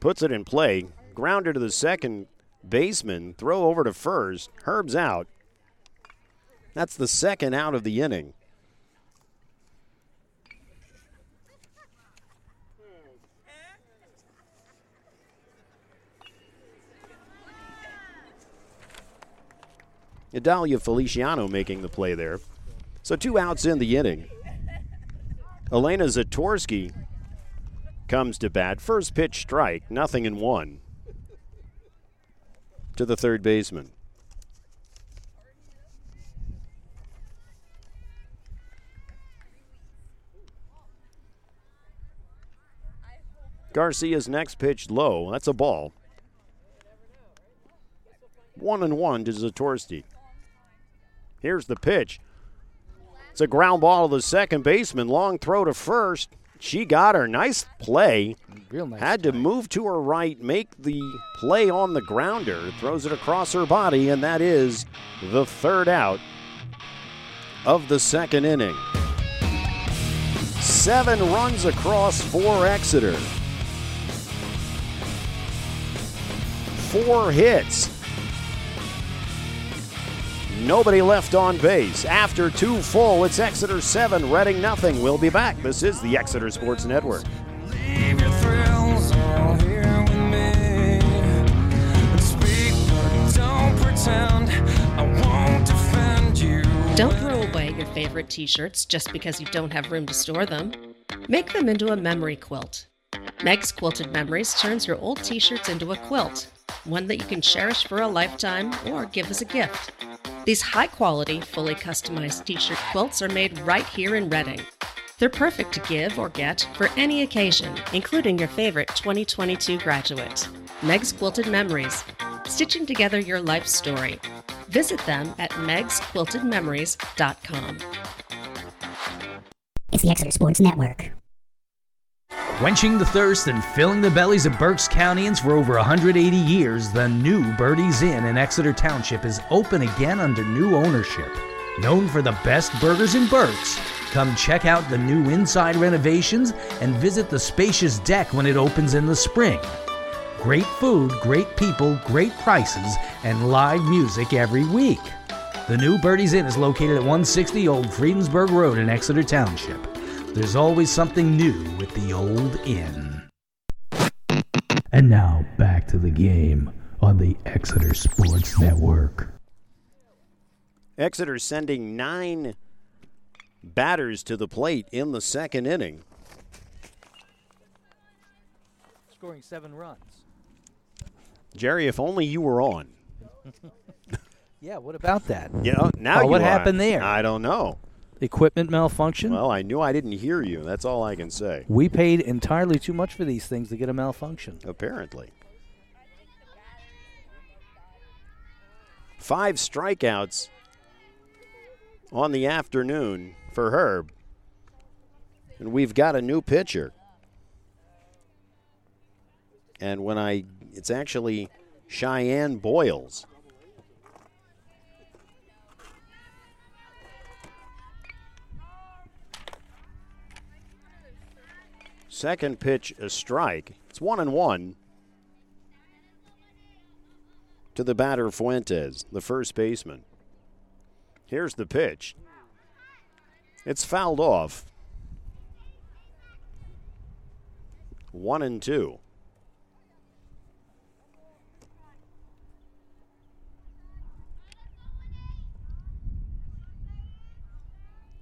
Puts it in play. Grounder to the second baseman. Throw over to first. Herb's out. That's the second out of the inning. Adalia Feliciano making the play there. So two outs in the inning. Elena Zatorsky comes to bat. First pitch strike, nothing in one. to the third baseman. Garcia's next pitch low. That's a ball. One and one to Zatorski. Here's the pitch. It's a ground ball to the second baseman. Long throw to first. She got her. Nice play. Real nice. Had to move to her right, make the play on the grounder, throws it across her body, and that is the third out of the second inning. Seven runs across for Exeter. Four hits. Nobody left on base. After two full, it's Exeter 7, Reading nothing. We'll be back. This is the Exeter Sports Network. Leave your thrills all here with me. And speak, but don't pretend I won't defend you. Don't throw away your favorite t shirts just because you don't have room to store them. Make them into a memory quilt. Meg's Quilted Memories turns your old t shirts into a quilt, one that you can cherish for a lifetime or give as a gift. These high quality, fully customized t shirt quilts are made right here in Reading. They're perfect to give or get for any occasion, including your favorite 2022 graduate. Meg's Quilted Memories, stitching together your life story. Visit them at megsquiltedmemories.com. It's the Exeter Sports Network. Quenching the thirst and filling the bellies of Berks Countyans for over 180 years, the new Birdie's Inn in Exeter Township is open again under new ownership. Known for the best burgers in Berks, come check out the new inside renovations and visit the spacious deck when it opens in the spring. Great food, great people, great prices, and live music every week. The new Birdie's Inn is located at 160 Old Friedensburg Road in Exeter Township. There's always something new with the old inn. And now back to the game on the Exeter Sports Network. Exeter sending nine batters to the plate in the second inning. Scoring seven runs. Jerry, if only you were on. Yeah, what about that? You know, now Oh, what are. happened there? I don't know. Equipment malfunction? Well, I knew I didn't hear you. That's all I can say. we paid entirely too much for these things to get a malfunction. Apparently. Five strikeouts on the afternoon for Herb. And we've got a new pitcher. And when I, it's actually Cheyenne Boyles. Second pitch, a strike. It's one and one to the batter Fuentes, the first baseman. Here's the pitch. It's fouled off. One and two.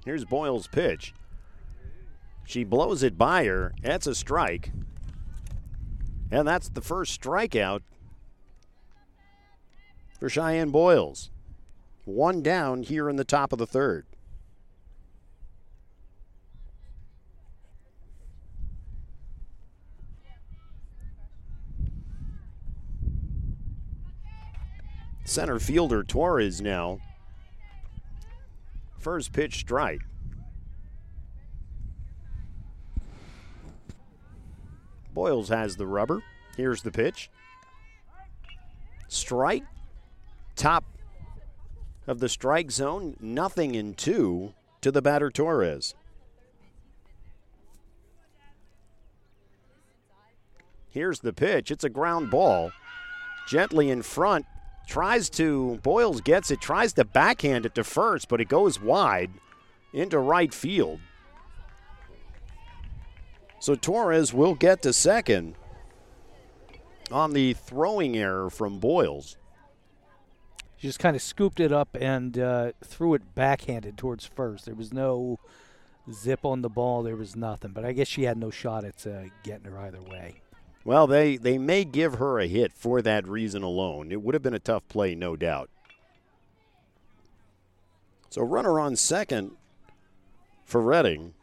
Here's Boyle's pitch. She blows it by her. That's a strike. And that's the first strikeout for Cheyenne Boyles. One down here in the top of the third. Center fielder Torres now. First pitch strike. Boyles has the rubber. Here's the pitch. Strike. Top of the strike zone. Nothing in two to the batter Torres. Here's the pitch. It's a ground ball. Gently in front. Tries to, Boyles gets it, tries to backhand it to first, but it goes wide into right field. So Torres will get to second on the throwing error from Boyles. She just kind of scooped it up and uh, threw it backhanded towards first. There was no zip on the ball. There was nothing. But I guess she had no shot at uh, getting her either way. Well, they, they may give her a hit for that reason alone. It would have been a tough play, no doubt. So, runner on second for Reading.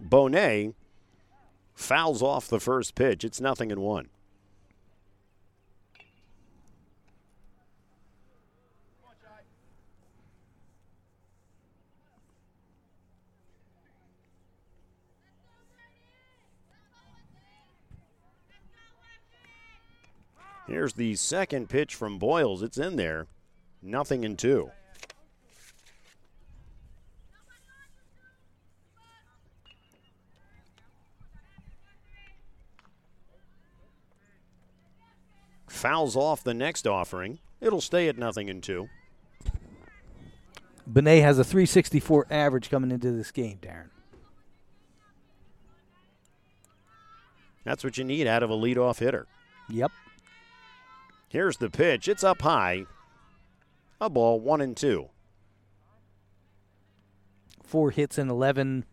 Bonet fouls off the first pitch. It's nothing in one. Here's the second pitch from Boyles. It's in there. Nothing in two. Fouls off the next offering. It'll stay at nothing in two. Benet has a 364 average coming into this game, Daryn. That's what you need out of a leadoff hitter. Yep. Here's the pitch. It's up high. A ball, one and two. Four hits and 11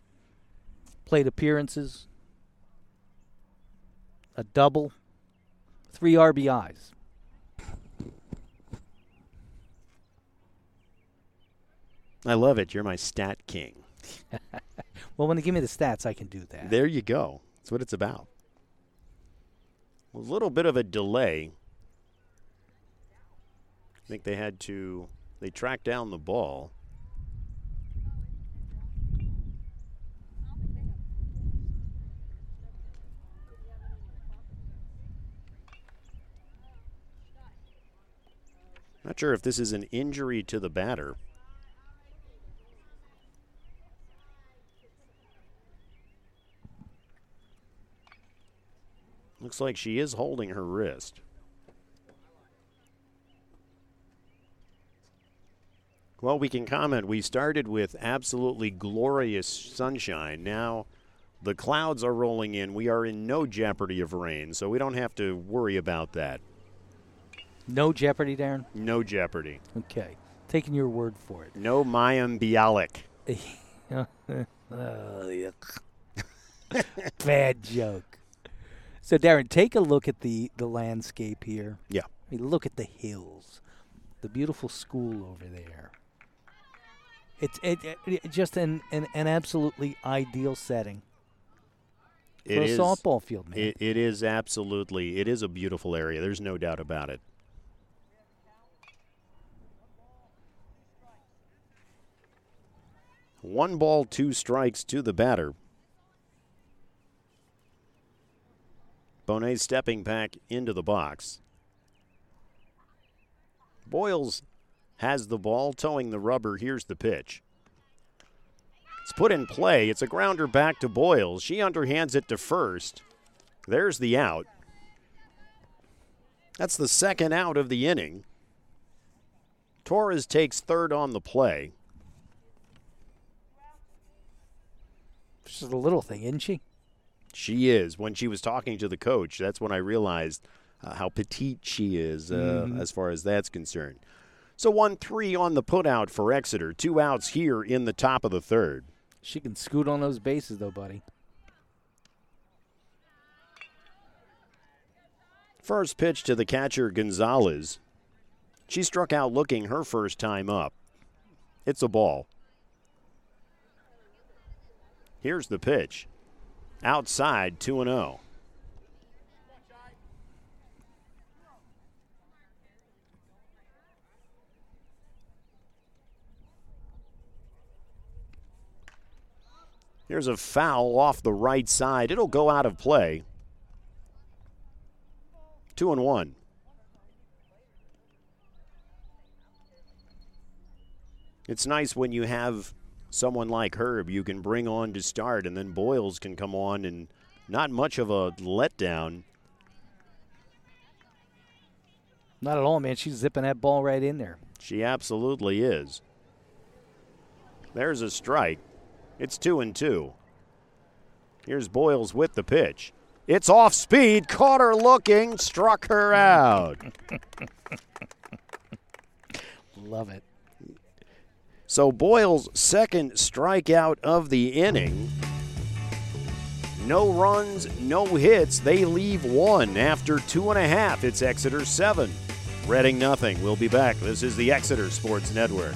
plate appearances. A double. Three RBIs. I love it. You're my stat king. Well, when they give me the stats, I can do that. There you go. That's what it's about. A little bit of a delay. I think they had to they tracked down the ball. Not sure if this is an injury to the batter. Looks like she is holding her wrist. Well, we can comment. We started with absolutely glorious sunshine. Now the clouds are rolling in. We are in no jeopardy of rain, so we don't have to worry about that. No jeopardy, Daryn? No jeopardy. Okay. Taking your word for it. No Mayim Bialik. Oh. Bad joke. So, Daryn, take a look at the, the landscape here. Yeah. I mean, look at the hills, the beautiful school over there. It's it, it, just an, an, an absolutely ideal setting for It a is- softball field, man. It, it is absolutely. It is a beautiful area. There's no doubt about it. One ball, two strikes to the batter. Bonet stepping back into the box. Boyles has the ball, towing the rubber. Here's the pitch. It's put in play. It's a grounder back to Boyles. She underhands it to first. There's the out. That's the second out of the inning. Torres takes third on the play. Just a little thing, isn't she? She is. When she was talking to the coach, that's when I realized uh, how petite she is uh, as far as that's concerned. So 1 3 on the putout for Exeter. Two outs here in the top of the third. She can scoot on those bases, though, buddy. First pitch to the catcher, Gonzalez. She struck out looking her first time up. It's a ball. Here's the pitch. Outside, 2 and oh. 0. Here's a foul off the right side. It'll go out of play. Two and one. It's nice when you have someone like Herb you can bring on to start, and then Boyles can come on and not much of a letdown. Not at all, man. She's zipping that ball right in there. She absolutely is. There's a strike. It's two and two. Here's Boyles with the pitch. It's off speed, caught her looking, struck her out. Love it. So Boyle's second strikeout of the inning. No runs, no hits. They leave one after two and a half. It's Exeter seven. Reading nothing. We'll be back. This is the Exeter Sports Network.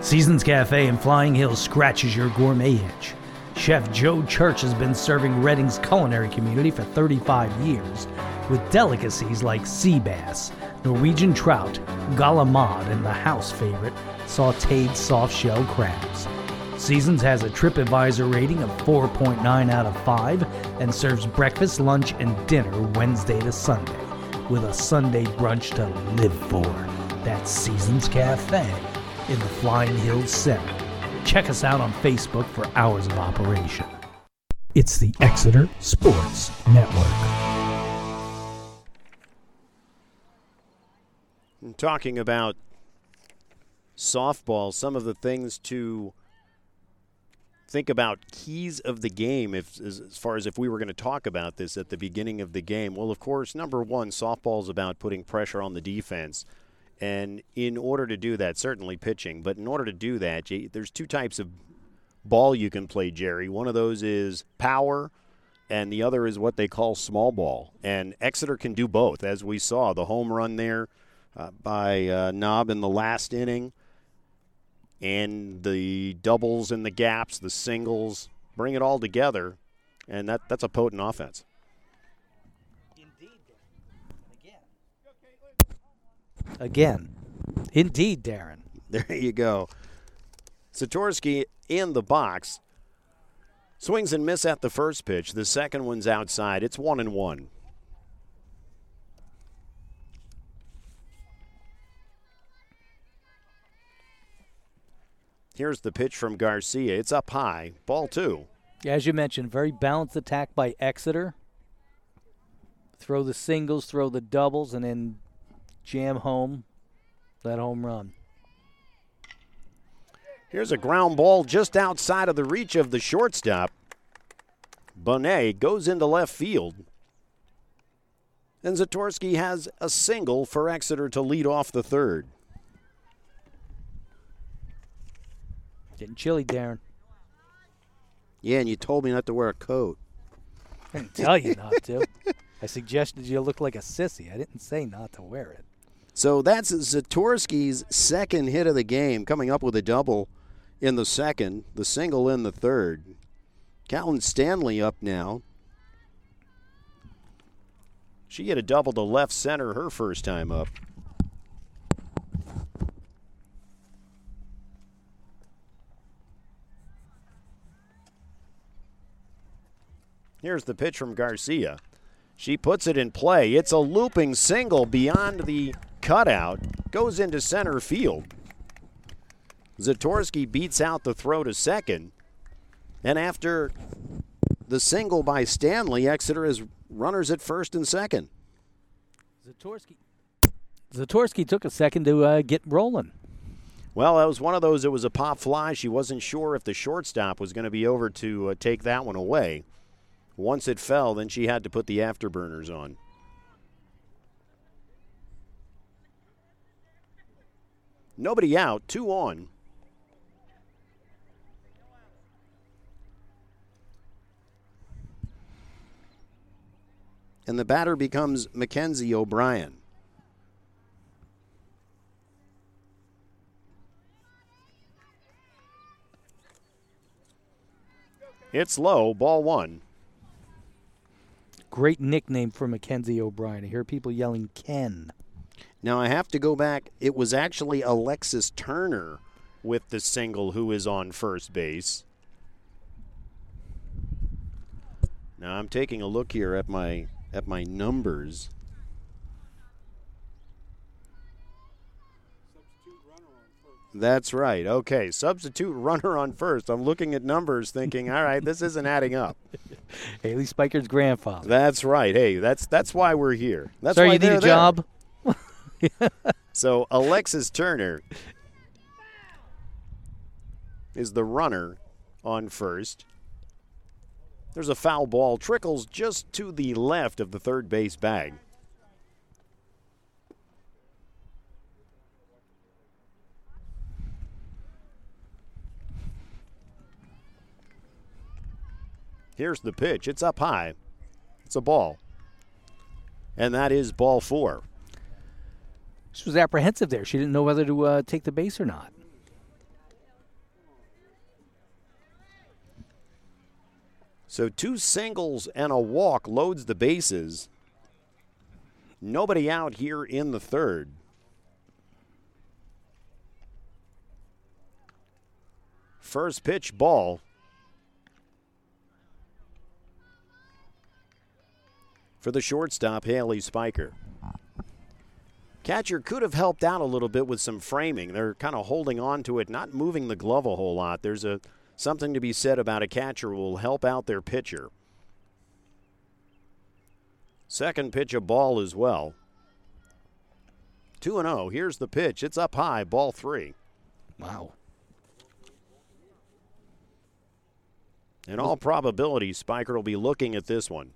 Seasons Cafe in Flying Hills scratches your gourmet itch. Chef Joe Church has been serving Reading's culinary community for 35 years with delicacies like sea bass, Norwegian trout, galamad, and the house favorite, sauteed soft shell crabs. Seasons has a TripAdvisor rating of 4.9 out of 5 and serves breakfast, lunch, and dinner Wednesday to Sunday with a Sunday brunch to live for. That's Seasons Cafe in the Flying Hills Center. Check us out on Facebook for hours of operation. It's the Exeter Sports Network. Talking about softball, some of the things to think about keys of the game if as, as far as if we were going to talk about this at the beginning of the game. Well, of course, number 1, softball is about putting pressure on the defense. And in order to do that, certainly pitching, but in order to do that, you, there's two types of ball you can play, Jerry. One of those is power, and the other is what they call small ball. And Exeter can do both, as we saw the home run there uh, by uh, Knobb in the last inning, and the doubles and the gaps, the singles, bring it all together, and that, that's a potent offense. Again. Indeed, Daryn. There you go. Zatorsky in the box. Swings and miss at the first pitch. The second one's outside. It's one and one. Here's the pitch from Garcia. It's up high. Ball two. As you mentioned, very balanced attack by Exeter. Throw the singles, throw the doubles, and then jam home that home run. Here's a ground ball just outside of the reach of the shortstop. Bonet goes into left field. And Zatorsky has a single for Exeter to lead off the third. Getting chilly, Daryn. Yeah, and you told me not to wear a coat. I didn't tell you not to. I suggested you look like a sissy. I didn't say not to wear it. So that's Zatorsky's second hit of the game, coming up with a double in the second, the single in the third. Callan Stanley up now. She hit a double to left center her first time up. Here's the pitch from Garcia. She puts it in play. It's a looping single beyond the cutout, goes into center field. Zatorsky beats out the throw to second. And after the single by Stanley, Exeter is runners at first and second. Zatorsky. Zatorsky took a second to uh, get rolling. Well, that was one of those. It was a pop fly. She wasn't sure if the shortstop was going to be over to uh, take that one away. Once it fell, then she had to put the afterburners on. Nobody out, two on. And the batter becomes Mackenzie O'Brien. It's low, ball one. Great nickname for Mackenzie O'Brien. I hear people yelling Ken. Now I have to go back. It was actually Alexis Turner with the single who is on first base. Now I'm taking a look here at my at my numbers. That's right. Okay, substitute runner on first. I'm looking at numbers thinking, all right, this isn't adding up. Haley Spiker's grandfather. That's right. Hey, that's that's why we're here. That's Sorry, why you need a there. job? So Alexis Turner is the runner on first. There's a foul ball, trickles just to the left of the third base bag. Here's the pitch. It's up high. It's a ball. And that is ball four. She was apprehensive there. She didn't know whether to uh, take the base or not. So two singles and a walk loads the bases. Nobody out here in the third. First pitch ball. For the shortstop, Haley Spiker. Catcher could have helped out a little bit with some framing. They're kind of holding on to it, not moving the glove a whole lot. There's a something to be said about a catcher will help out their pitcher. Second pitch a ball as well. 2 and 0. Here's the pitch. It's up high, ball 3. Wow. In all probability, Spiker will be looking at this one.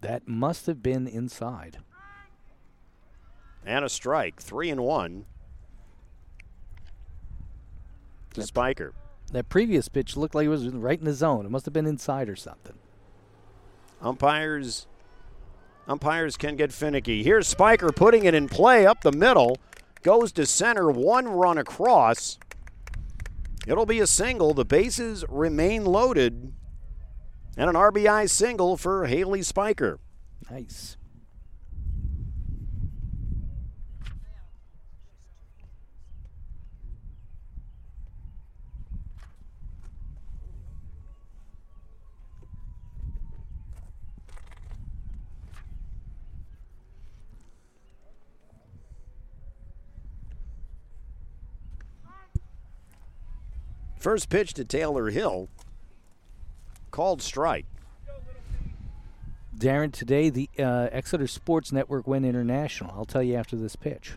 That must have been inside. And a strike, 3 and 1. To Spiker. That previous pitch looked like it was right in the zone. It must have been inside or something. Umpires umpires can get finicky. Here's Spiker putting it in play up the middle. Goes to center, one run across. It'll be a single. The bases remain loaded. And an RBI single for Haley Spiker. Nice. First pitch to Taylor Hill. Called strike. Daryn, today the uh, Exeter Sports Network went international. I'll tell you after this pitch.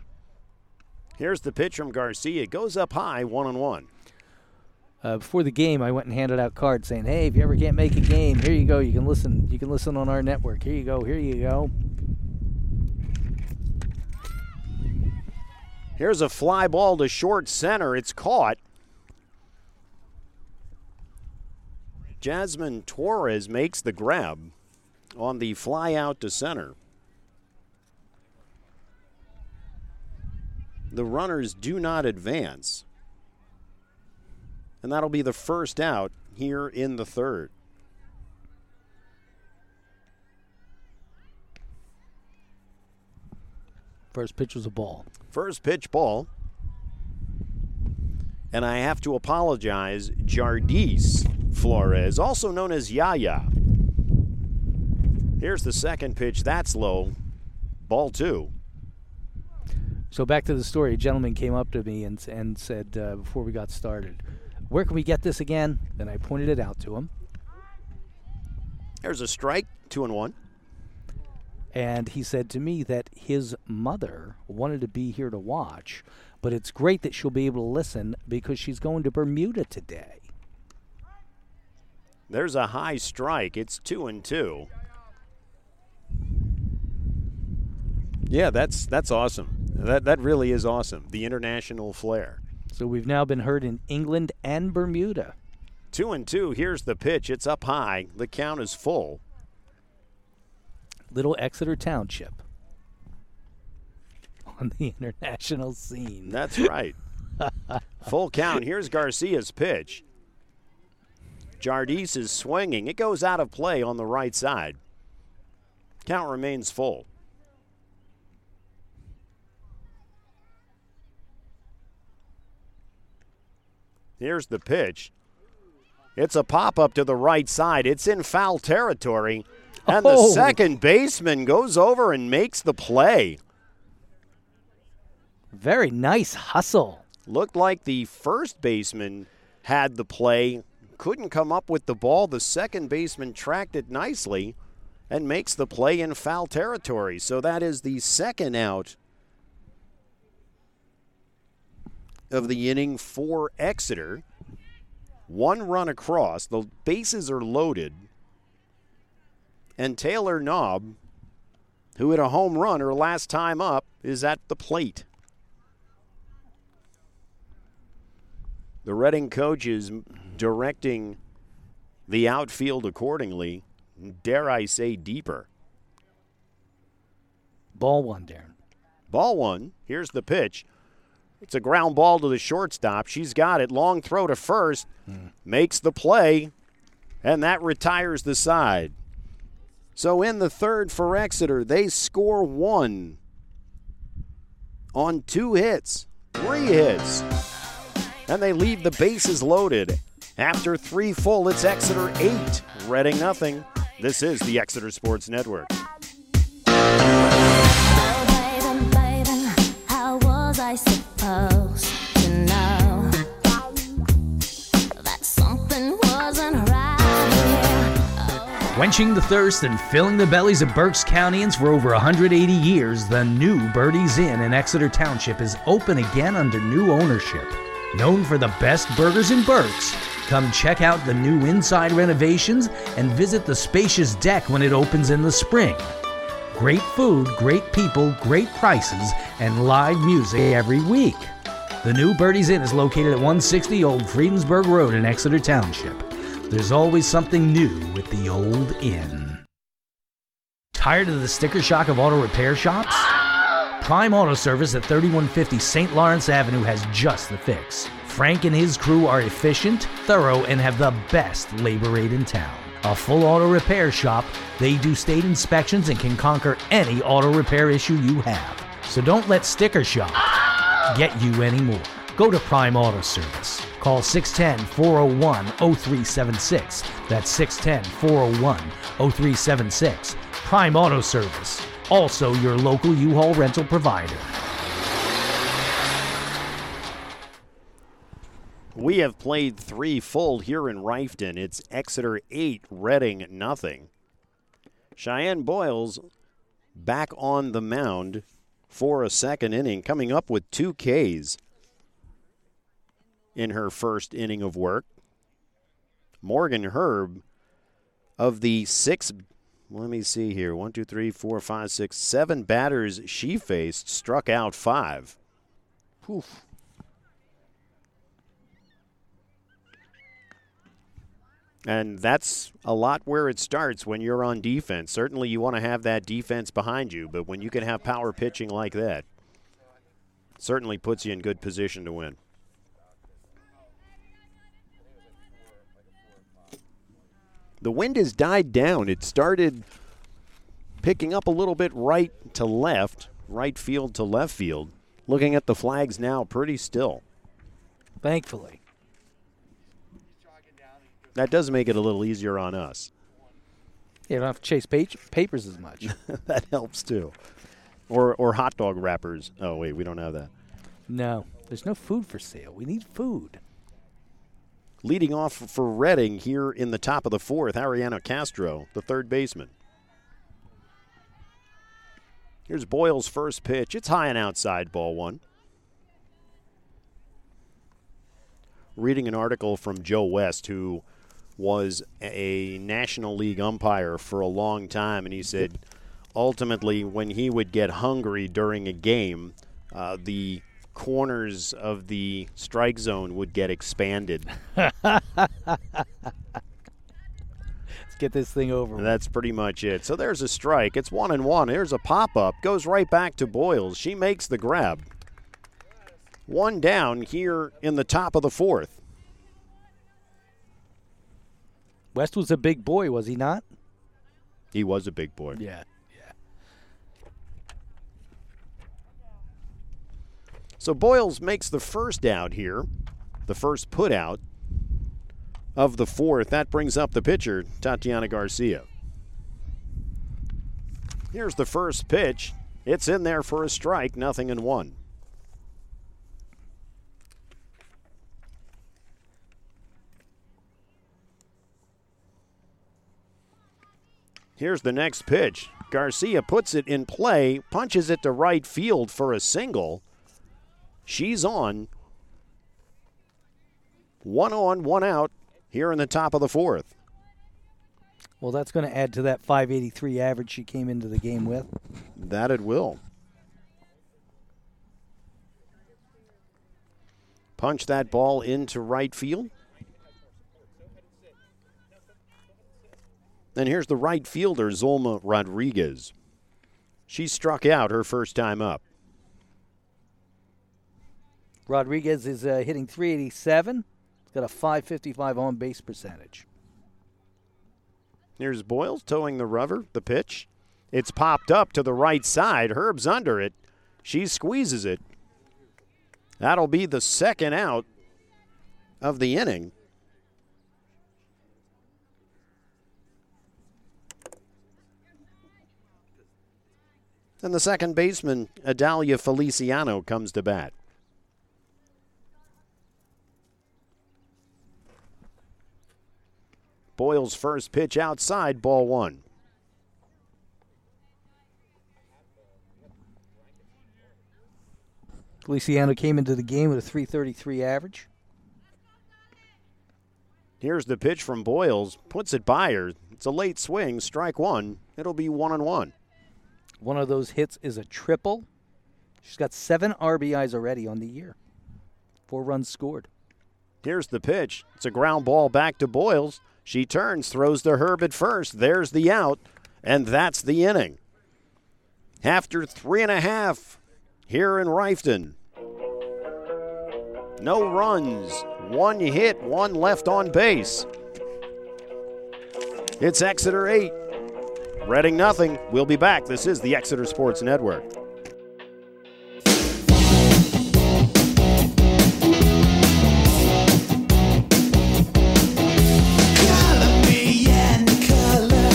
Here's the pitch from Garcia. It goes up high, one on one. Uh, before the game, I went and handed out cards saying, "Hey, if you ever can't make a game, here you go. You can listen. You can listen on our network. Here you go. Here you go." Here's a fly ball to short center. It's caught. Jasmine Torres makes the grab on the fly out to center. The runners do not advance. And that'll be the first out here in the third. First pitch was a ball. First pitch ball. And I have to apologize, Jardis Flores, also known as Yaya. Here's the second pitch. That's low. Ball two. So back to the story. A gentleman came up to me and and said uh, before we got started, "Where can we get this again?" And I pointed it out to him. There's a strike. Two and one. And he said to me that his mother wanted to be here to watch, but it's great that she'll be able to listen because she's going to Bermuda today. There's a high strike. It's two and two. Yeah, that's that's awesome. That that really is awesome. The international flair. So we've now been heard in England and Bermuda. Two and two. Here's the pitch. It's up high. The count is full. Little Exeter Township on the international scene. That's right. Full count. Here's Garcia's pitch. Jardis is swinging. It goes out of play on the right side. Count remains full. Here's the pitch. It's a pop up to the right side. It's in foul territory. And the Oh. second baseman goes over and makes the play. Very nice hustle. Looked like the first baseman had the play, couldn't come up with the ball. The second baseman tracked it nicely and makes the play in foul territory. So that is the second out of the inning for Exeter. One run across. The bases are loaded. And Taylor Knobb, who hit a home run her last time up, is at the plate. The Reading coach is directing the outfield accordingly. Dare I say, deeper. Ball one, Daryn. Ball one. Here's the pitch. It's a ground ball to the shortstop. She's got it. Long throw to first. Hmm. Makes the play. And that retires the side. So in the third for Exeter, they score one on two hits, three hits. And they leave the bases loaded. After three full, it's Exeter eight, Reading nothing. This is the Exeter Sports Network. Baby, baby, how was I supposed to know that something wasn't right here? Quenching the thirst and filling the bellies of Berks Countyans for over 180 years, the new Birdie's Inn in Exeter Township is open again under new ownership. Known for the best burgers in Berks, come check out the new inside renovations and visit the spacious deck when it opens in the spring. Great food, great people, great prices, and live music every week. The new Birdie's Inn is located at 160 Old Friedensburg Road in Exeter Township. There's always something new with the old inn. Tired of the sticker shock of auto repair shops? Prime Auto Service at 3150 St. Lawrence Avenue has just the fix. Frank and his crew are efficient, thorough, and have the best labor rate in town. A full auto repair shop, they do state inspections and can conquer any auto repair issue you have. So don't let sticker shock get you anymore. Go to Prime Auto Service. Call 610 401 0376. That's 610 401 0376. Prime Auto Service. Also, your local U Haul rental provider. We have played three full here in Reiffton. It's Exeter 8, Reading nothing. Cheyenne Boyles back on the mound for a second inning, coming up with two Ks in her first inning of work. Morgan Herb of the six, let me see here, one, two, three, four, five, six, seven batters she faced, struck out five. Poof. And that's a lot where it starts when you're on defense. Certainly, you want to have that defense behind you, but when you can have power pitching like that, certainly puts you in good position to win. The wind has died down. It started picking up a little bit right to left, right field to left field. Looking at the flags now, pretty still. Thankfully. That does make it a little easier on us. You don't have to chase page- papers as much. that helps too. Or or hot dog wrappers. Oh wait, we don't have that. no, there's no food for sale. We need food. Leading off for Reading here in the top of the fourth, Ariana Castro, the third baseman. Here's Boyle's first pitch. It's high and outside, ball one. Reading an article from Joe West, who was a National League umpire for a long time, and he said ultimately when he would get hungry during a game, uh, the corners of the strike zone would get expanded. Let's get this thing over. And that's pretty much it. So there's a strike. It's one and one. There's a pop up. Goes right back to Boyles. She makes the grab. One down here in the top of the fourth. West was a big boy, was he not? He was a big boy. Yeah. Yeah. So Boyles makes the first out here the first put out of the fourth. That brings up the pitcher, Tatiana Garcia. Here's the first pitch. It's in there for a strike, nothing in one. Here's the next pitch. Garcia puts it in play, punches it to right field for a single. She's on. One on, one out here in the top of the fourth. Well, that's going to add to that 583 average she came into the game with. That it will. Punch that ball into right field. And here's the right fielder, Zolma Rodriguez. She struck out her first time up. Rodriguez is uh, hitting 387. He's got a 555 on base percentage. Here's Boyles towing the rubber, the pitch. It's popped up to the right side. Herb's under it. She squeezes it. That'll be the second out of the inning. And the second baseman, Adalia Feliciano, comes to bat. Boyle's first pitch outside, ball one. Feliciano came into the game with a 333 average. Here's the pitch from Boyles. Puts it by her. It's a late swing, strike one. It'll be one on one. One of those hits is a triple. She's got seven RBIs already on the year. Four runs scored. Here's the pitch. It's a ground ball back to Boyles. She turns, throws to Herb at first. There's the out, and that's the inning. After three and a half here in Reiffton. No runs, one hit, one left on base. It's Exeter 8. Reading nothing. We'll be back. This is the Exeter Sports Network. Color me and color.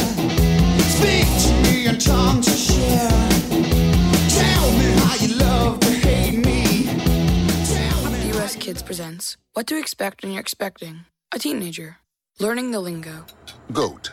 Speak to me in tongues to share. Tell me how you love to hate me. Tell me. US Kids presents What to Expect When You're Expecting a Teenager. Learning the Lingo. GOAT,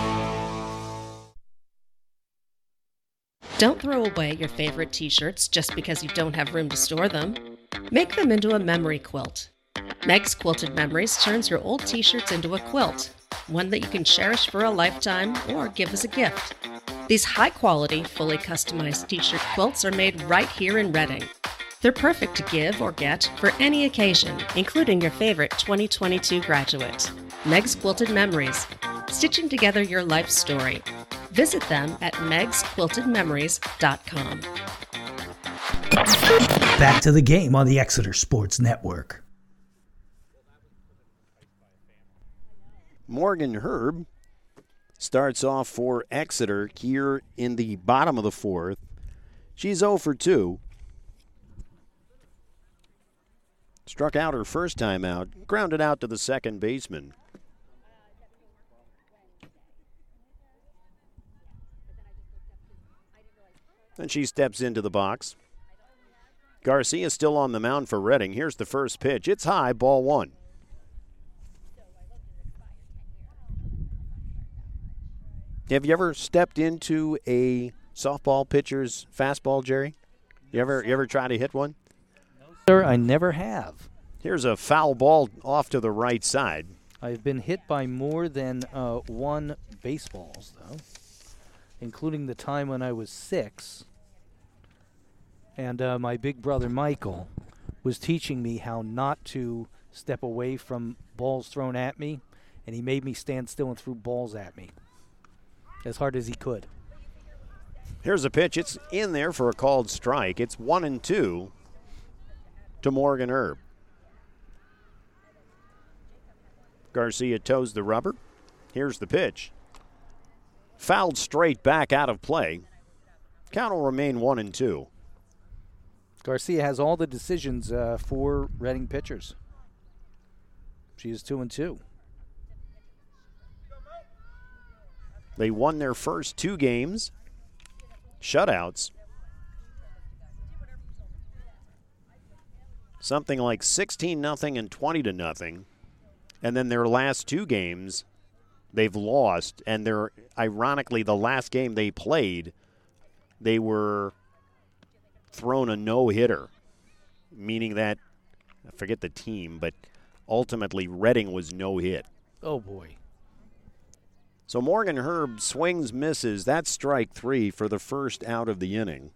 Don't throw away your favorite t shirts just because you don't have room to store them. Make them into a memory quilt. Meg's Quilted Memories turns your old t shirts into a quilt, one that you can cherish for a lifetime or give as a gift. These high quality, fully customized t shirt quilts are made right here in Reading. They're perfect to give or get for any occasion, including your favorite 2022 graduate. Meg's Quilted Memories, stitching together your life story. Visit them at megsquiltedmemories.com. Back to the game on the Exeter Sports Network. Morgan Herb starts off for Exeter here in the bottom of the fourth. She's 0 for 2. Struck out her first time out, grounded out to the second baseman. And she steps into the box. Garcia still on the mound for Reading. Here's the first pitch. It's high, ball one. Have you ever stepped into a softball pitcher's fastball, Jerry? You ever you ever try to hit one? Sir, I never have. Here's a foul ball off to the right side. I've been hit by more than uh, one baseballs, though, including the time when I was six. And uh, my big brother Michael was teaching me how not to step away from balls thrown at me and he made me stand still and threw balls at me as hard as he could. Here's a pitch. It's in there for a called strike. It's one and two to Morgan Herb. Garcia toes the rubber. Here's the pitch. Fouled straight back out of play. Count will remain one and two. Garcia has all the decisions uh, for Reading pitchers. She is two and two. They won their first two games, shutouts. Something like 16 nothing and 20 to nothing. And then their last two games, they've lost. And they're, ironically, the last game they played, they were thrown a no hitter, meaning that, I forget the team, but ultimately Reading was no hit. Oh boy. So Morgan Herb swings, misses. That's strike three for the first out of the inning.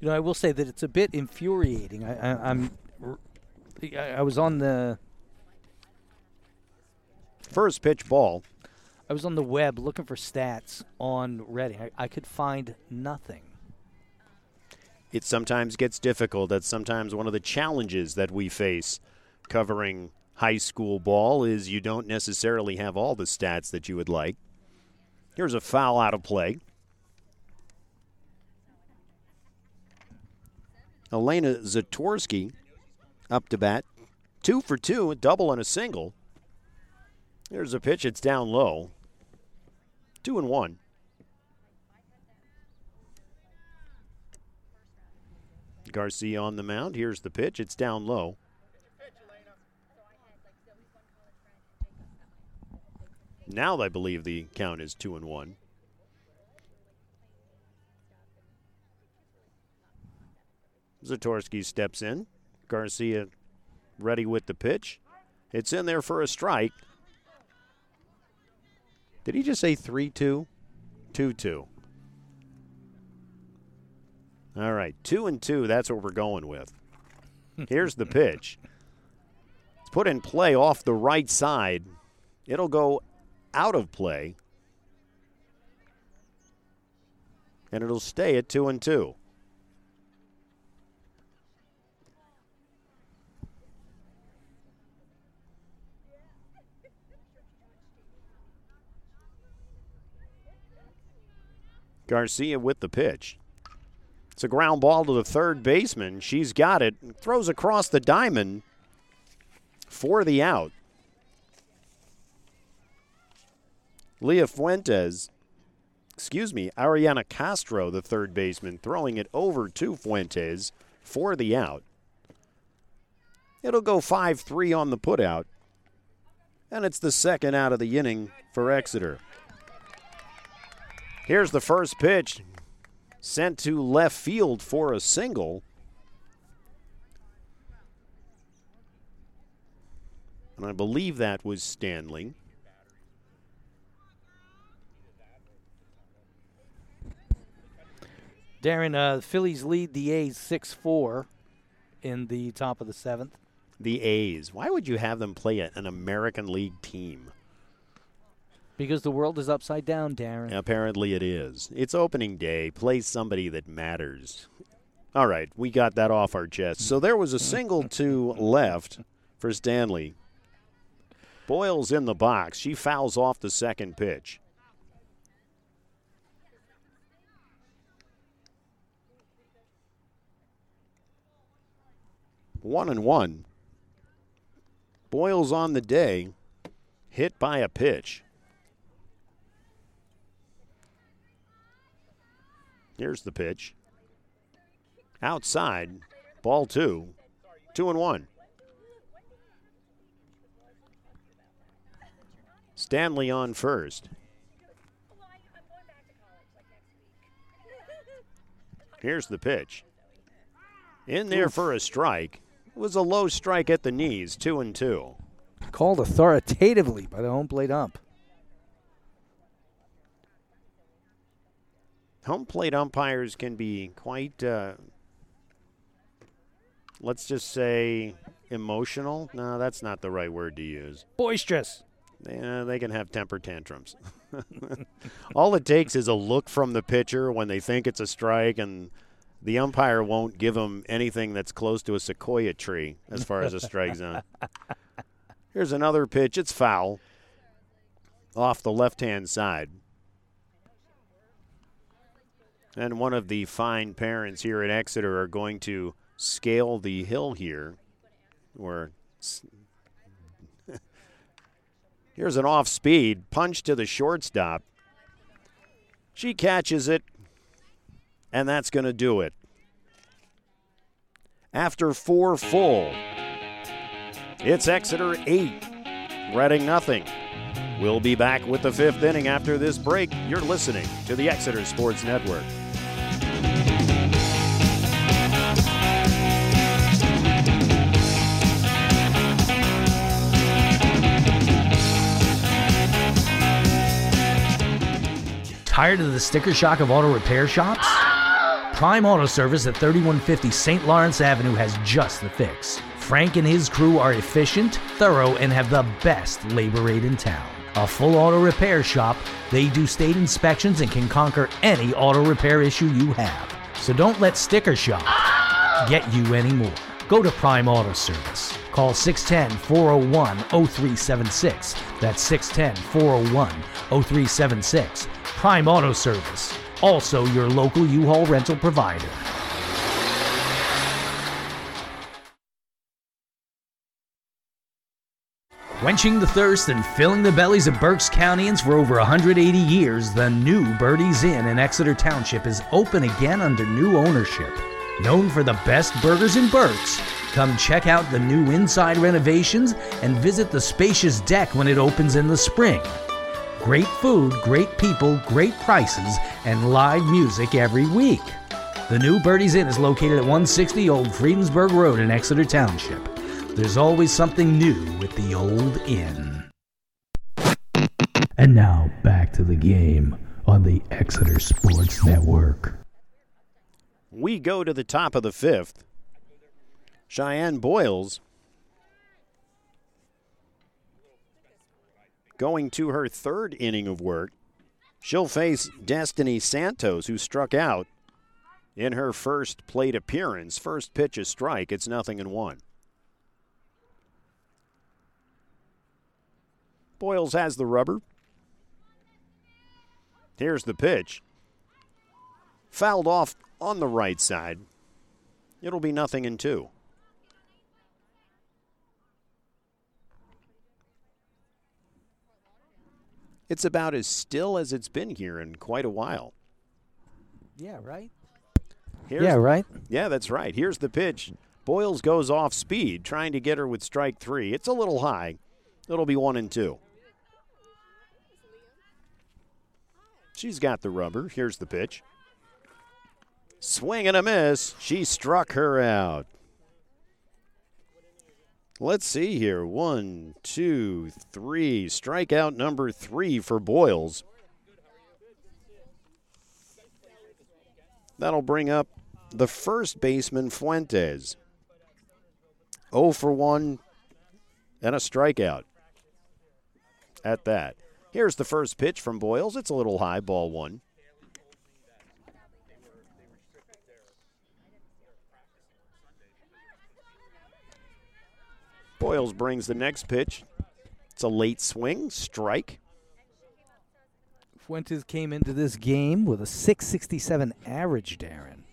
You know, I will say that it's a bit infuriating. I, I, I'm, I, I was on the First pitch ball. I was on the web looking for stats on Reading. I, I could find nothing. It sometimes gets difficult. That's sometimes one of the challenges that we face covering high school ball is you don't necessarily have all the stats that you would like. Here's a foul out of play. Elena Zatorsky up to bat. Two for two, a double and a single. There's a pitch, it's down low. Two and one. Garcia on the mound. Here's the pitch, it's down low. Now I believe the count is two and one. Zatorsky steps in. Garcia ready with the pitch. It's in there for a strike. Did he just say 3 2? 2 2. All right, 2 and 2. That's what we're going with. Here's the pitch. It's put in play off the right side. It'll go out of play. And it'll stay at 2 and 2. Garcia with the pitch. It's a ground ball to the third baseman. She's got it. Throws across the diamond for the out. Leah Fuentes, excuse me, Ariana Castro, the third baseman, throwing it over to Fuentes for the out. It'll go 5 3 on the putout. And it's the second out of the inning for Exeter. Here's the first pitch. Sent to left field for a single. And I believe that was Stanley. Daryn, uh, the Phillies lead the A's 6 4 in the top of the seventh. The A's. Why would you have them play an American League team? Because the world is upside down, Daryn. Apparently it is. It's opening day. Play somebody that matters. All right, we got that off our chest. So there was a single to left for Stanley. Boyles in the box. She fouls off the second pitch. One and one. Boyles on the day, hit by a pitch. Here's the pitch. Outside, ball two, two and one. Stanley on first. Here's the pitch. In there for a strike. It was a low strike at the knees, two and two. Called authoritatively by the home plate ump. Home plate umpires can be quite, uh, let's just say, emotional. No, that's not the right word to use. Boisterous. Yeah, they can have temper tantrums. All it takes is a look from the pitcher when they think it's a strike, and the umpire won't give them anything that's close to a sequoia tree as far as a strike zone. Here's another pitch. It's foul off the left hand side. And one of the fine parents here at Exeter are going to scale the hill here. Where here's an off speed punch to the shortstop. She catches it, and that's going to do it. After four full, it's Exeter 8, Reading nothing. We'll be back with the fifth inning after this break. You're listening to the Exeter Sports Network. Tired of the sticker shock of auto repair shops? Prime Auto Service at 3150 St. Lawrence Avenue has just the fix. Frank and his crew are efficient, thorough, and have the best labor rate in town. A full auto repair shop, they do state inspections and can conquer any auto repair issue you have. So don't let sticker shock get you anymore. Go to Prime Auto Service. Call 610 401 0376. That's 610 401 0376. Prime Auto Service, also your local U Haul rental provider. Quenching the thirst and filling the bellies of Berks Countyans for over 180 years, the new Birdie's Inn in Exeter Township is open again under new ownership. Known for the best burgers in Berks, come check out the new inside renovations and visit the spacious deck when it opens in the spring. Great food, great people, great prices, and live music every week. The new Birdie's Inn is located at 160 Old Friedensburg Road in Exeter Township. There's always something new with the old inn. And now back to the game on the Exeter Sports Network. We go to the top of the fifth. Cheyenne Boyles going to her third inning of work. She'll face Destiny Santos, who struck out in her first plate appearance. First pitch, a strike. It's nothing in one. Boyles has the rubber. Here's the pitch. Fouled off on the right side. It'll be nothing in two. It's about as still as it's been here in quite a while. Yeah, right? Here's Yeah, right? Yeah, that's right. Here's the pitch. Boyles goes off speed, trying to get her with strike three. It's a little high. It'll be one and two. She's got the rubber. Here's the pitch. Swing and a miss. She struck her out. Let's see here. One, two, three. Strikeout number three for Boyles. That'll bring up the first baseman, Fuentes. 0 for 1 and a strikeout at that. Here's the first pitch from Boyles. It's a little high, ball one. Boyles brings the next pitch. It's a late swing, strike. Fuentes came into this game with a 667 average, Daryn.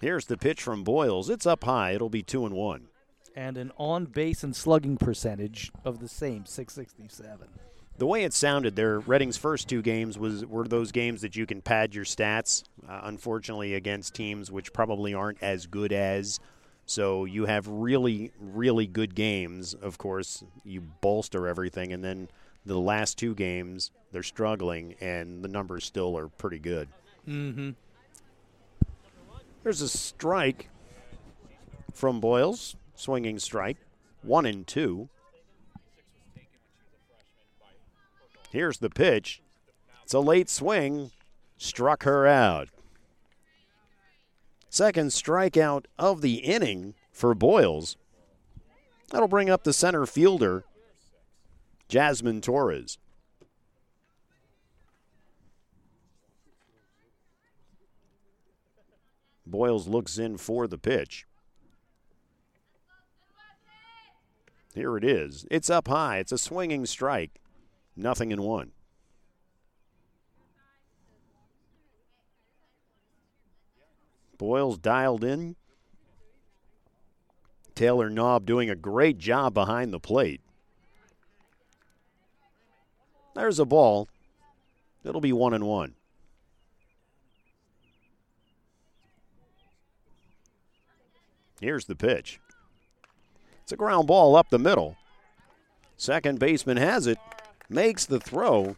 Here's the pitch from Boyles. It's up high. It'll be two and one. And an on base and slugging percentage of the same, 667. The way it sounded there, Reading's first two games was were those games that you can pad your stats. Uh, unfortunately, against teams which probably aren't as good as. So you have really, really good games. Of course, you bolster everything, and then the last two games they're struggling, and the numbers still are pretty good. Mm-hmm. There's a strike from Boyles, swinging strike, one and two. Here's the pitch. It's a late swing, struck her out. Second strikeout of the inning for Boyles. That'll bring up the center fielder, Jasmine Torres. Boyles looks in for the pitch. Here it is. It's up high. It's a swinging strike. Nothing in one. Boyles dialed in. Taylor Knobb doing a great job behind the plate. There's a ball. It'll be one and one. Here's the pitch. It's a ground ball up the middle. Second baseman has it, makes the throw,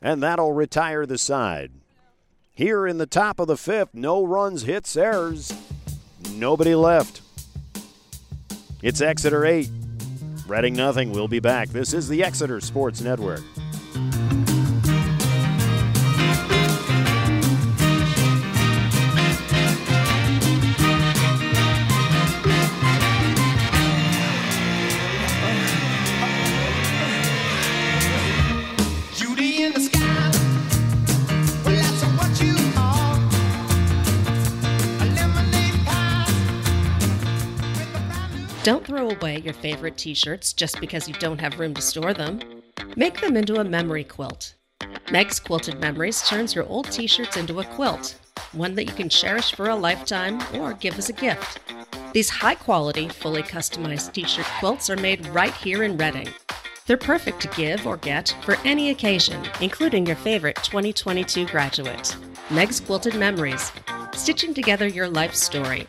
and that'll retire the side. Here in the top of the fifth, no runs, hits, errors, nobody left. It's Exeter 8. Reading nothing. We'll be back. This is the Exeter Sports Network. Your favorite t shirts just because you don't have room to store them. Make them into a memory quilt. Meg's Quilted Memories turns your old t shirts into a quilt, one that you can cherish for a lifetime or give as a gift. These high quality, fully customized t shirt quilts are made right here in Reading. They're perfect to give or get for any occasion, including your favorite 2022 graduate. Meg's Quilted Memories, stitching together your life story.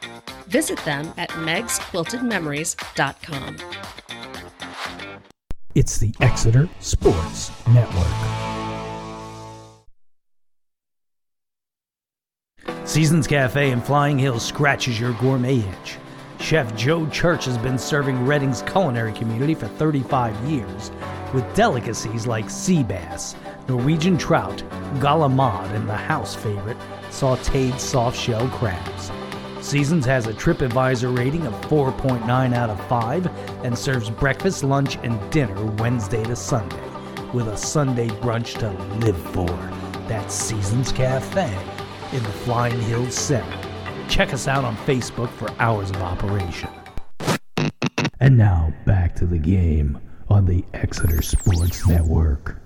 Visit them at megsquiltedmemories.com. It's the Exeter Sports Network. Seasons Cafe in Flying Hill scratches your gourmet itch. Chef Joe Church has been serving Reading's culinary community for 35 years with delicacies like sea bass, Norwegian trout, galamad, and the house favorite, sauteed soft shell crabs. Seasons has a TripAdvisor rating of 4.9 out of 5 and serves breakfast, lunch, and dinner Wednesday to Sunday with a Sunday brunch to live for. That's Seasons Cafe in the Flying Hills Center. Check us out on Facebook for hours of operation. And now back to the game on the Exeter Sports Network.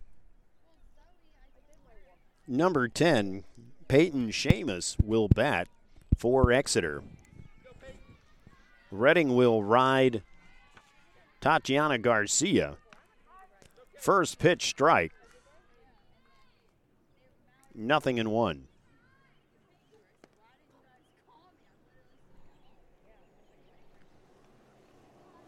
Number 10, Peyton Seamus will bat for Exeter. Reading will ride Tatiana Garcia. First pitch strike. Nothing in one.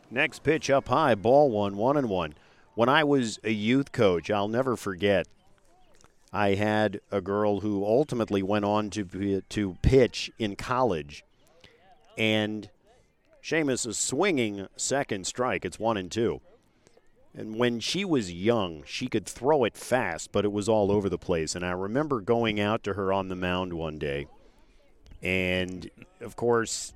Next pitch up high, ball one, one and one. When I was a youth coach, I'll never forget. I had a girl who ultimately went on to to pitch in college, and Seamus is swinging second strike. It's one and two. And when she was young, she could throw it fast, but it was all over the place. And I remember going out to her on the mound one day, and of course,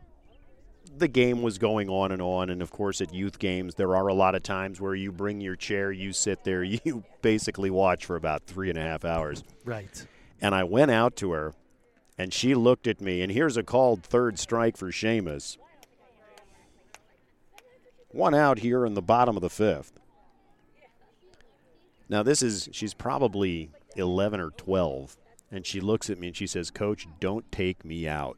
the game was going on and on. And of course, at youth games, there are a lot of times where you bring your chair, you sit there, you basically watch for about three and a half hours. Right. And I went out to her, and she looked at me, and here's a called third strike for Seamus. One out here in the bottom of the fifth. Now, this is, she's probably 11 or 12, and she looks at me and she says, Coach, don't take me out.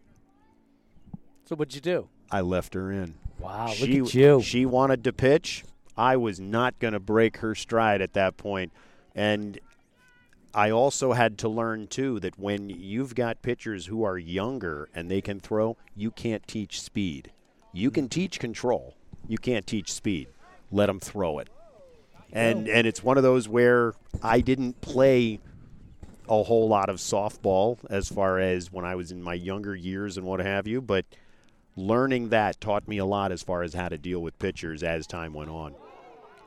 So what'd you do? I left her in. Wow, look she, at you. She wanted to pitch. I was not going to break her stride at that point. And I also had to learn, too, that when you've got pitchers who are younger and they can throw, you can't teach speed. You can mm-hmm. teach control. You can't teach speed. Let them throw it. And, and it's one of those where I didn't play a whole lot of softball as far as when I was in my younger years and what have you, but learning that taught me a lot as far as how to deal with pitchers as time went on.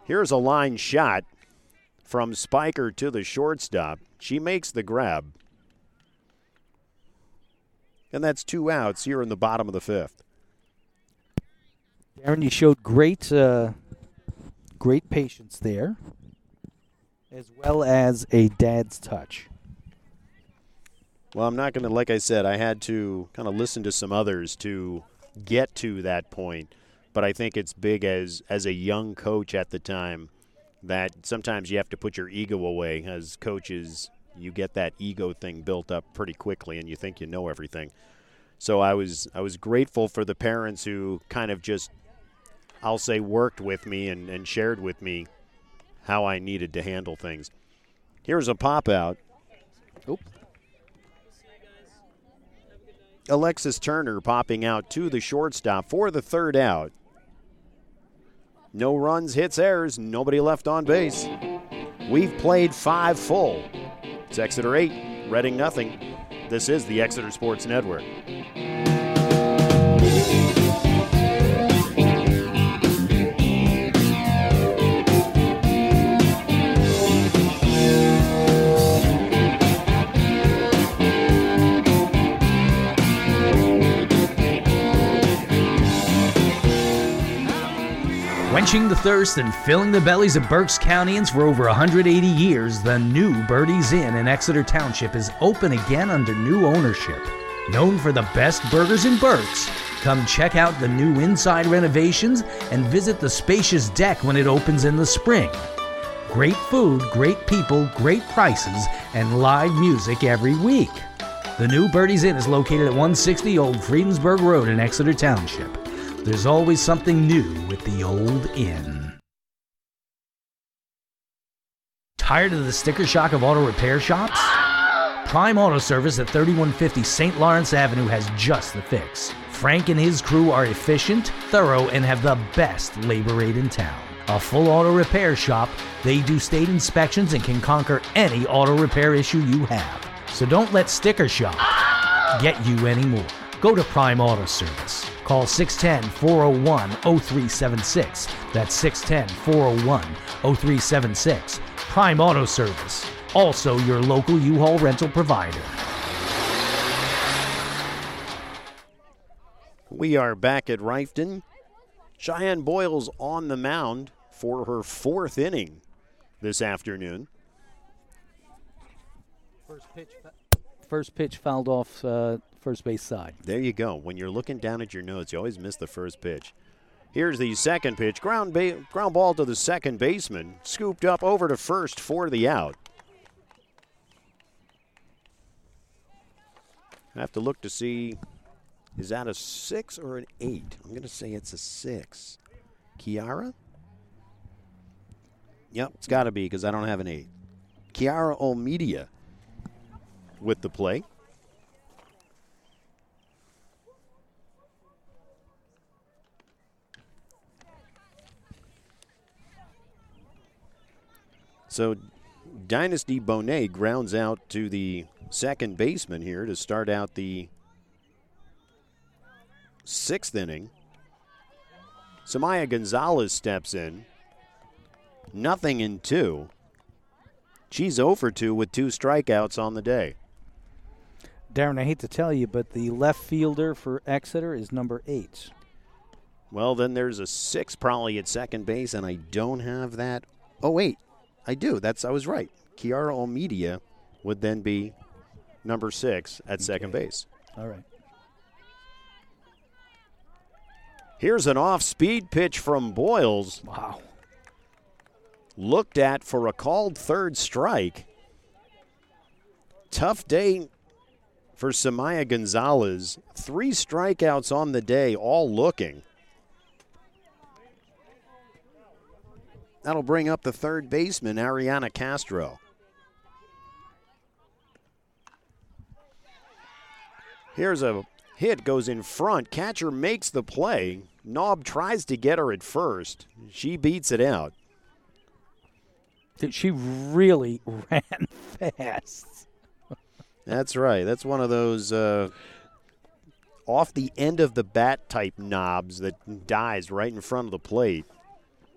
Here's a line shot from Spiker to the shortstop. She makes the grab. And that's two outs here in the bottom of the fifth. Daryn, you showed great, uh, great patience there, as well as a dad's touch. Well, I'm not going to, like I said, I had to kind of listen to some others to get to that point. But I think it's big as as a young coach at the time that sometimes you have to put your ego away. As coaches, you get that ego thing built up pretty quickly, and you think you know everything. So I was I was grateful for the parents who kind of just, I'll say, worked with me and, and shared with me how I needed to handle things. Here's a pop out. Oop. Alexis Turner popping out to the shortstop for the third out. No runs, hits, errors, nobody left on base. We've played five full. It's Exeter 8, Reading nothing. This is the Exeter Sports Network. Quenching the thirst and filling the bellies of Berks Countyans for over 180 years, the new Birdie's Inn in Exeter Township is open again under new ownership. Known for the best burgers in Berks, come check out the new inside renovations and visit the spacious deck when it opens in the spring. Great food, great people, great prices, and live music every week. The new Birdie's Inn is located at 160 Old Friedensburg Road in Exeter Township. There's always something new with the old inn. Tired of the sticker shock of auto repair shops? Prime Auto Service at 3150 St. Lawrence Avenue has just the fix. Frank and his crew are efficient, thorough, and have the best labor rate in town. A full auto repair shop, they do state inspections and can conquer any auto repair issue you have. So don't let sticker shock get you anymore. Go to Prime Auto Service. Call 610 401 0376. That's 610 401 0376. Prime Auto Service, also your local U Haul rental provider. We are back at Reiffton. Cheyenne Boyles on the mound for her fourth inning this afternoon. First pitch, first pitch fouled off uh, first base side. There you go. When you're looking down at your notes, you always miss the first pitch. Here's the second pitch. Ground, ba- ground ball to the second baseman. Scooped up over to first for the out. I have to look to see is that a six or an eight? I'm going to say it's a six. Kiara? Yep, it's got to be because I don't have an eight. Kiara Olmedia with the play. So Dynasty Bonet grounds out to the second baseman here to start out the sixth inning. Samaya Gonzalez steps in. Nothing in two. She's oh over 2 with two strikeouts on the day. Daryn, I hate to tell you, but the left fielder for Exeter is number eight. Well, then there's a six probably at second base, and I don't have that. Oh wait, I do. That's I was right. Kiara Olmedia would then be number six at second base. All right. Here's an off-speed pitch from Boyles. Wow. Looked at for a called third strike. Tough day for Samaya Gonzalez. Three strikeouts on the day, all looking. That'll bring up the third baseman, Ariana Castro. Here's a hit, goes in front. Catcher makes the play. Knobb tries to get her at first. She beats it out. Dude, She really ran fast. That's right. That's one of those uh, off the end of the bat type knobs that dies right in front of the plate.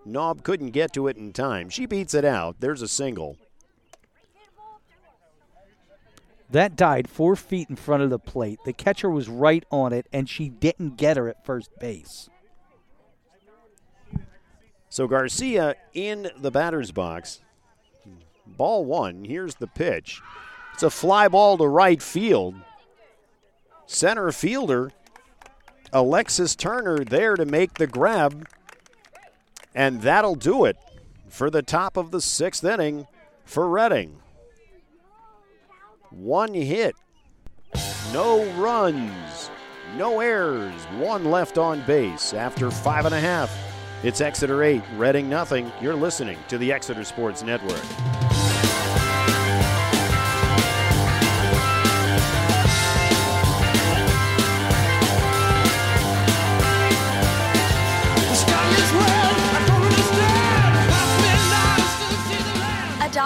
Knobb couldn't get to it in time. She beats it out. There's a single. That died four feet in front of the plate. The catcher was right on it, and she didn't get her at first base. So Garcia in the batter's box. Ball one. Here's the pitch. It's a fly ball to right field. Center fielder Alexis Turner there to make the grab. And that'll do it for the top of the sixth inning for Reading. One hit, no runs, no errors, one left on base after five and a half. It's Exeter 8, Reading nothing. You're listening to the Exeter Sports Network.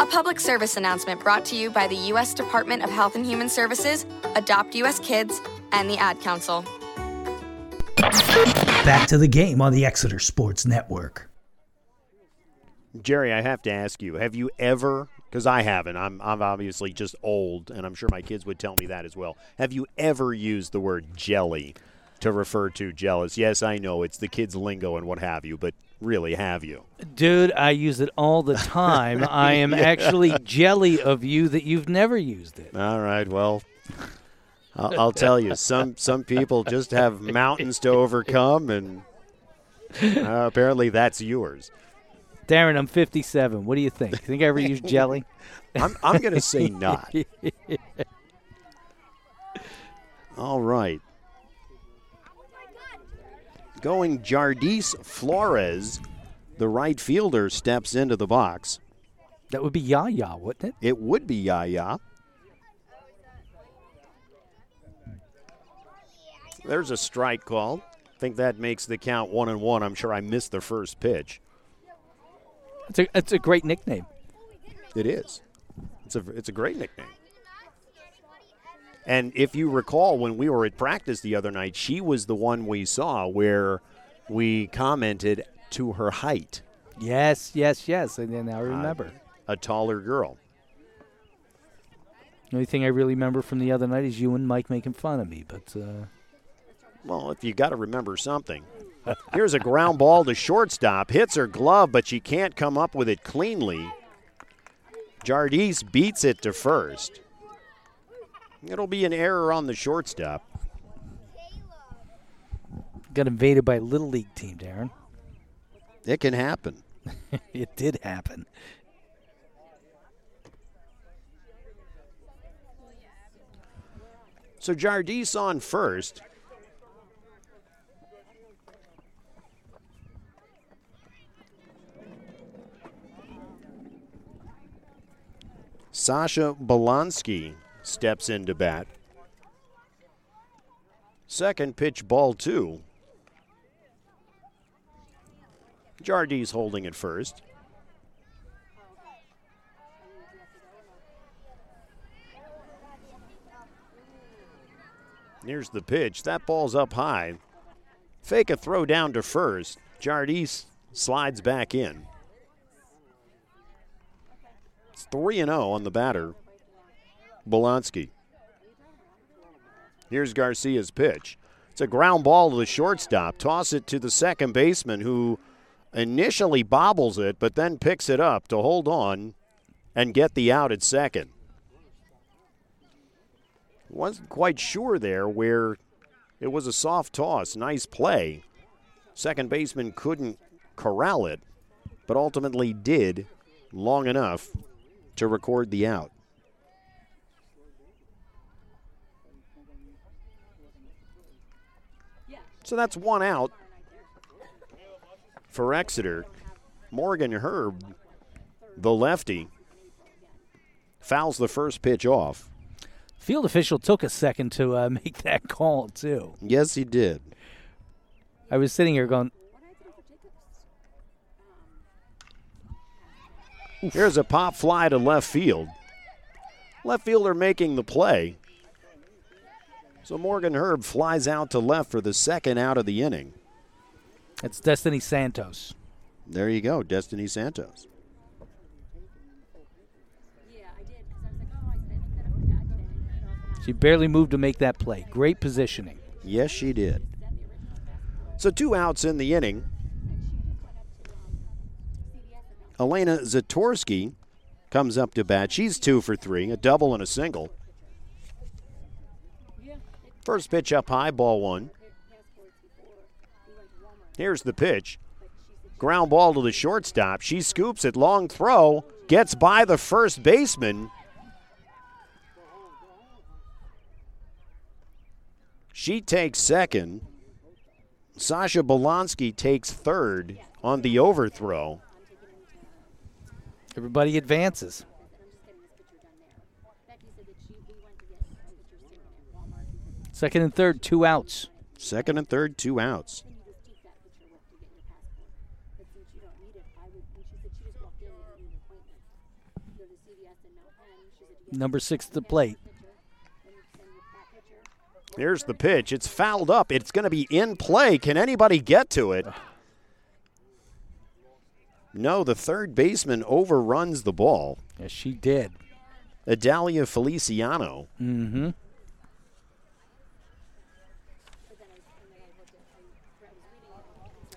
A public service announcement brought to you by the U.S. Department of Health and Human Services, Adopt U.S. Kids, and the Ad Council. Back to the game on the Exeter Sports Network. Jerry, I have to ask you: Have you ever? Because I haven't. I'm I'm obviously just old, and I'm sure my kids would tell me that as well. Have you ever used the word jelly to refer to jealous? Yes, I know it's the kids' lingo and what have you, but really, have you? Dude, I use it all the time. I am Yeah. actually jelly of you that you've never used it. All right. Well, I'll, I'll tell you. Some some people just have mountains to overcome, and uh, apparently that's yours. Daryn, I'm 57. What do you think? Think I ever used jelly? I'm I'm gonna say not. All right. Going Jardis Flores, the right fielder, steps into the box. That would be Yaya, wouldn't it? It would be Yaya. There's a strike call. I think that makes the count one and one. I'm sure I missed the first pitch. It's a, it's a great nickname. It is. It's a it's a great nickname. And if you recall, when we were at practice the other night, she was the one we saw where we commented to her height. Yes, yes, yes. And then I remember. A taller girl. The only thing I really remember from the other night is you and Mike making fun of me. But uh, Well, if you got to remember something. Here's a ground ball to shortstop. Hits her glove, but she can't come up with it cleanly. Jardis beats it to first. It'll be an error on the shortstop. got invaded by a little league team, Daryn. It can happen. it did happen. So Jardis on first. Sasha Bolonsky steps into bat. Second pitch, ball two. Jardis holding it first. Here's the pitch. That ball's up high. Fake a throw down to first. Jardis slides back in. It's 3 0 on the batter, Bolonsky. Here's Garcia's pitch. It's a ground ball to the shortstop. Toss it to the second baseman who initially bobbles it, but then picks it up to hold on and get the out at second. Wasn't quite sure there where it was a soft toss. Nice play. Second baseman couldn't corral it, but ultimately did long enough to record the out. So that's one out for Exeter. Morgan Herb, the lefty, fouls the first pitch off. Field official took a second to uh, make that call, too. Yes, he did. I was sitting here going, Here's a pop fly to left field. Left fielder making the play. So Morgan Herb flies out to left for the second out of the inning. it's Destiny Santos. There you go, Destiny Santos. She barely moved to make that play. Great positioning. Yes, she did. So two outs in the inning. Elena Zatorsky comes up to bat. She's two for three, a double and a single. First pitch up high, ball one. Here's the pitch. Ground ball to the shortstop. She scoops it, long throw, gets by the first baseman. She takes second. Sasha Bolonsky takes third on the overthrow. Everybody advances. Second and third, two outs. Second and third, two outs. Number six to the plate. Here's the pitch. It's fouled up. It's going to be in play. Can anybody get to it? No, the third baseman overruns the ball. Yes, she did. Adalia Feliciano. Mm-hmm.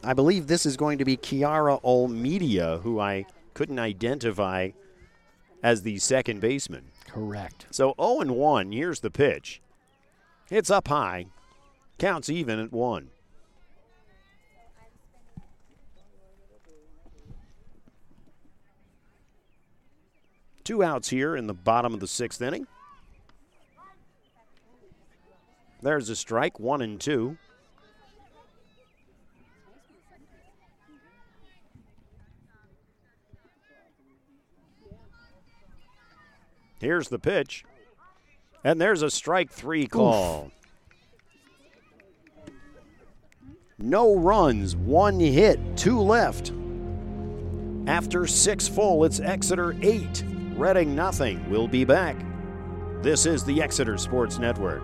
I believe this is going to be Kiara Olmedia, who I couldn't identify as the second baseman. Correct. So 0 and 1. Here's the pitch. It's up high. Counts even at one. Two outs here in the bottom of the sixth inning. There's a strike, one and two. Here's the pitch. And there's a strike three call. No runs, one hit, two left. After six full, it's Exeter eight, Reading nothing. We'll be back. This is the Exeter Sports Network.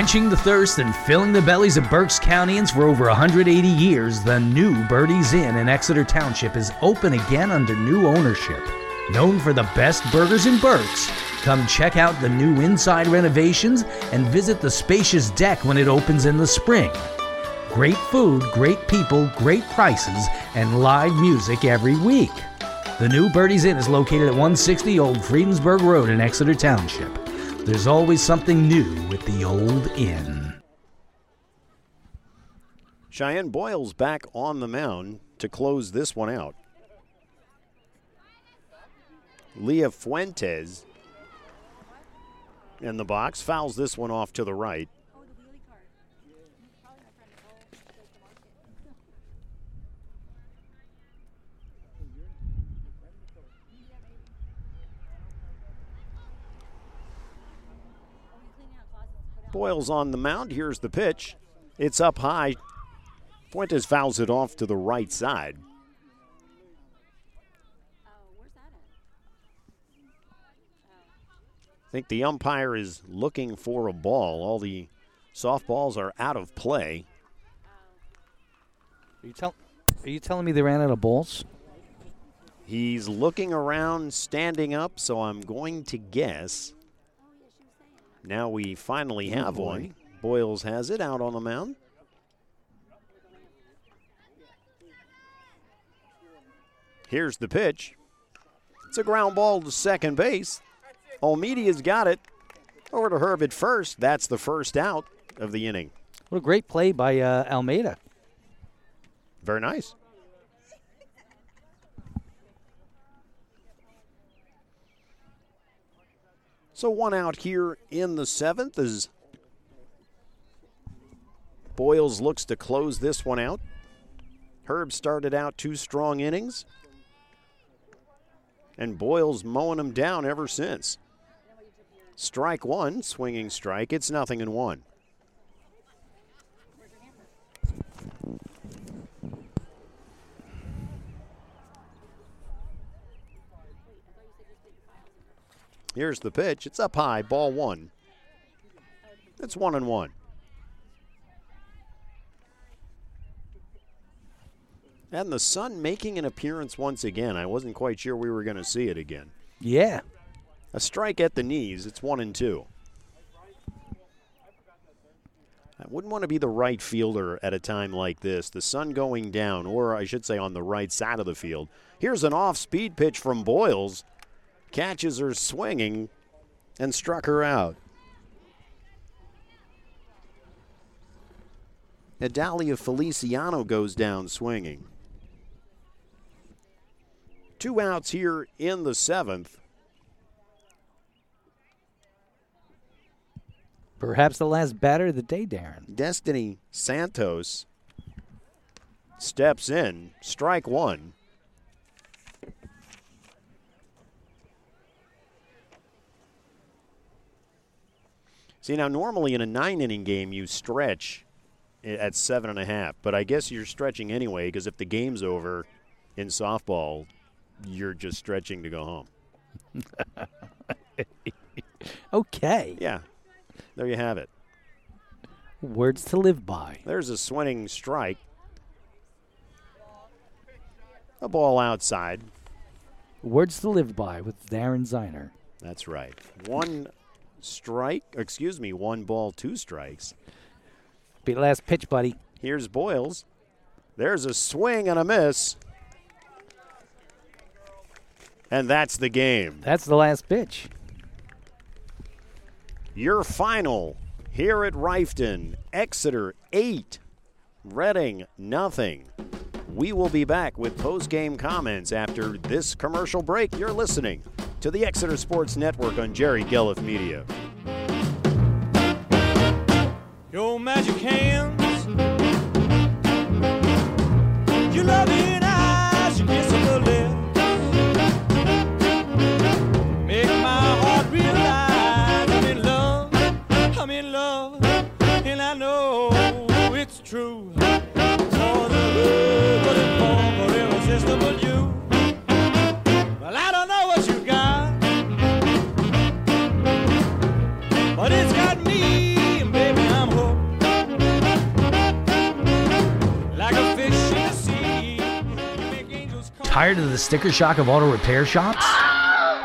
Quenching the thirst and filling the bellies of Berks Countyans for over 180 years, the new Birdie's Inn in Exeter Township is open again under new ownership. Known for the best burgers in Berks, come check out the new inside renovations and visit the spacious deck when it opens in the spring. Great food, great people, great prices, and live music every week. The new Birdie's Inn is located at 160 Old Friedensburg Road in Exeter Township. There's always something new with the old inn. Cheyenne Boyle's back on the mound to close this one out. Leah Fuentes in the box fouls this one off to the right. Boyles on the mound. Here's the pitch. It's up high. Fuentes fouls it off to the right side. I think the umpire is looking for a ball. All the softballs are out of play. Are you, tell, are you telling me they ran out of balls? He's looking around, standing up, so I'm going to guess. Now we finally have boy. one. Boyles has it out on the mound. Here's the pitch. It's a ground ball to second base. Olmedia's got it. Over to Herb at first. That's the first out of the inning. What a great play by uh, Almeida. Very nice. So one out here in the seventh as Boyles looks to close this one out. Herb started out two strong innings, and Boyles mowing them down ever since. Strike one, swinging strike. It's nothing in one. Here's the pitch. It's up high, ball one. It's one and one. And the sun making an appearance once again. I wasn't quite sure we were going to see it again. Yeah. A strike at the knees. It's one and two. I wouldn't want to be the right fielder at a time like this. The sun going down, or I should say on the right side of the field. Here's an off speed pitch from Boyles. Catches her swinging and struck her out. Adalia Feliciano goes down swinging. Two outs here in the seventh. Perhaps the last batter of the day, Daryn. Destiny Santos steps in, strike one. See, now normally in a nine inning game, you stretch at seven and a half, but I guess you're stretching anyway because if the game's over in softball, you're just stretching to go home. Okay. Yeah, there you have it. Words to live by. There's a swinging strike. A ball outside. Words to live by with Daryn Ziner. That's right. One strike, excuse me, one ball, two strikes. Be the last pitch, buddy. Here's Boyles. There's a swing and a miss. And that's the game. That's the last pitch. Your final here at Reiffton Exeter 8, Reading nothing. We will be back with post game comments after this commercial break. You're listening to the Exeter Sports Network on Jerry Gelliff Media. Your magic hands, your loving eyes, Tired of the sticker shock of auto repair shops?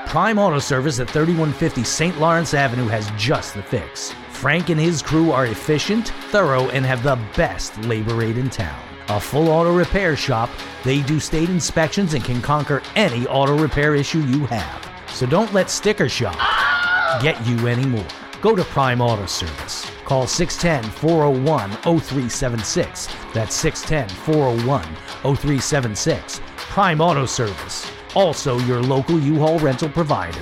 Prime Auto Service at 3150 St. Lawrence Avenue has just the fix. Frank and his crew are efficient, thorough, and have the best labor rate in town. A full auto repair shop, they do state inspections and can conquer any auto repair issue you have. So don't let sticker shock get you anymore. Go to Prime Auto Service. Call 610 401 0376. That's 610 401 0376. Prime Auto Service. Also, your local U Haul rental provider.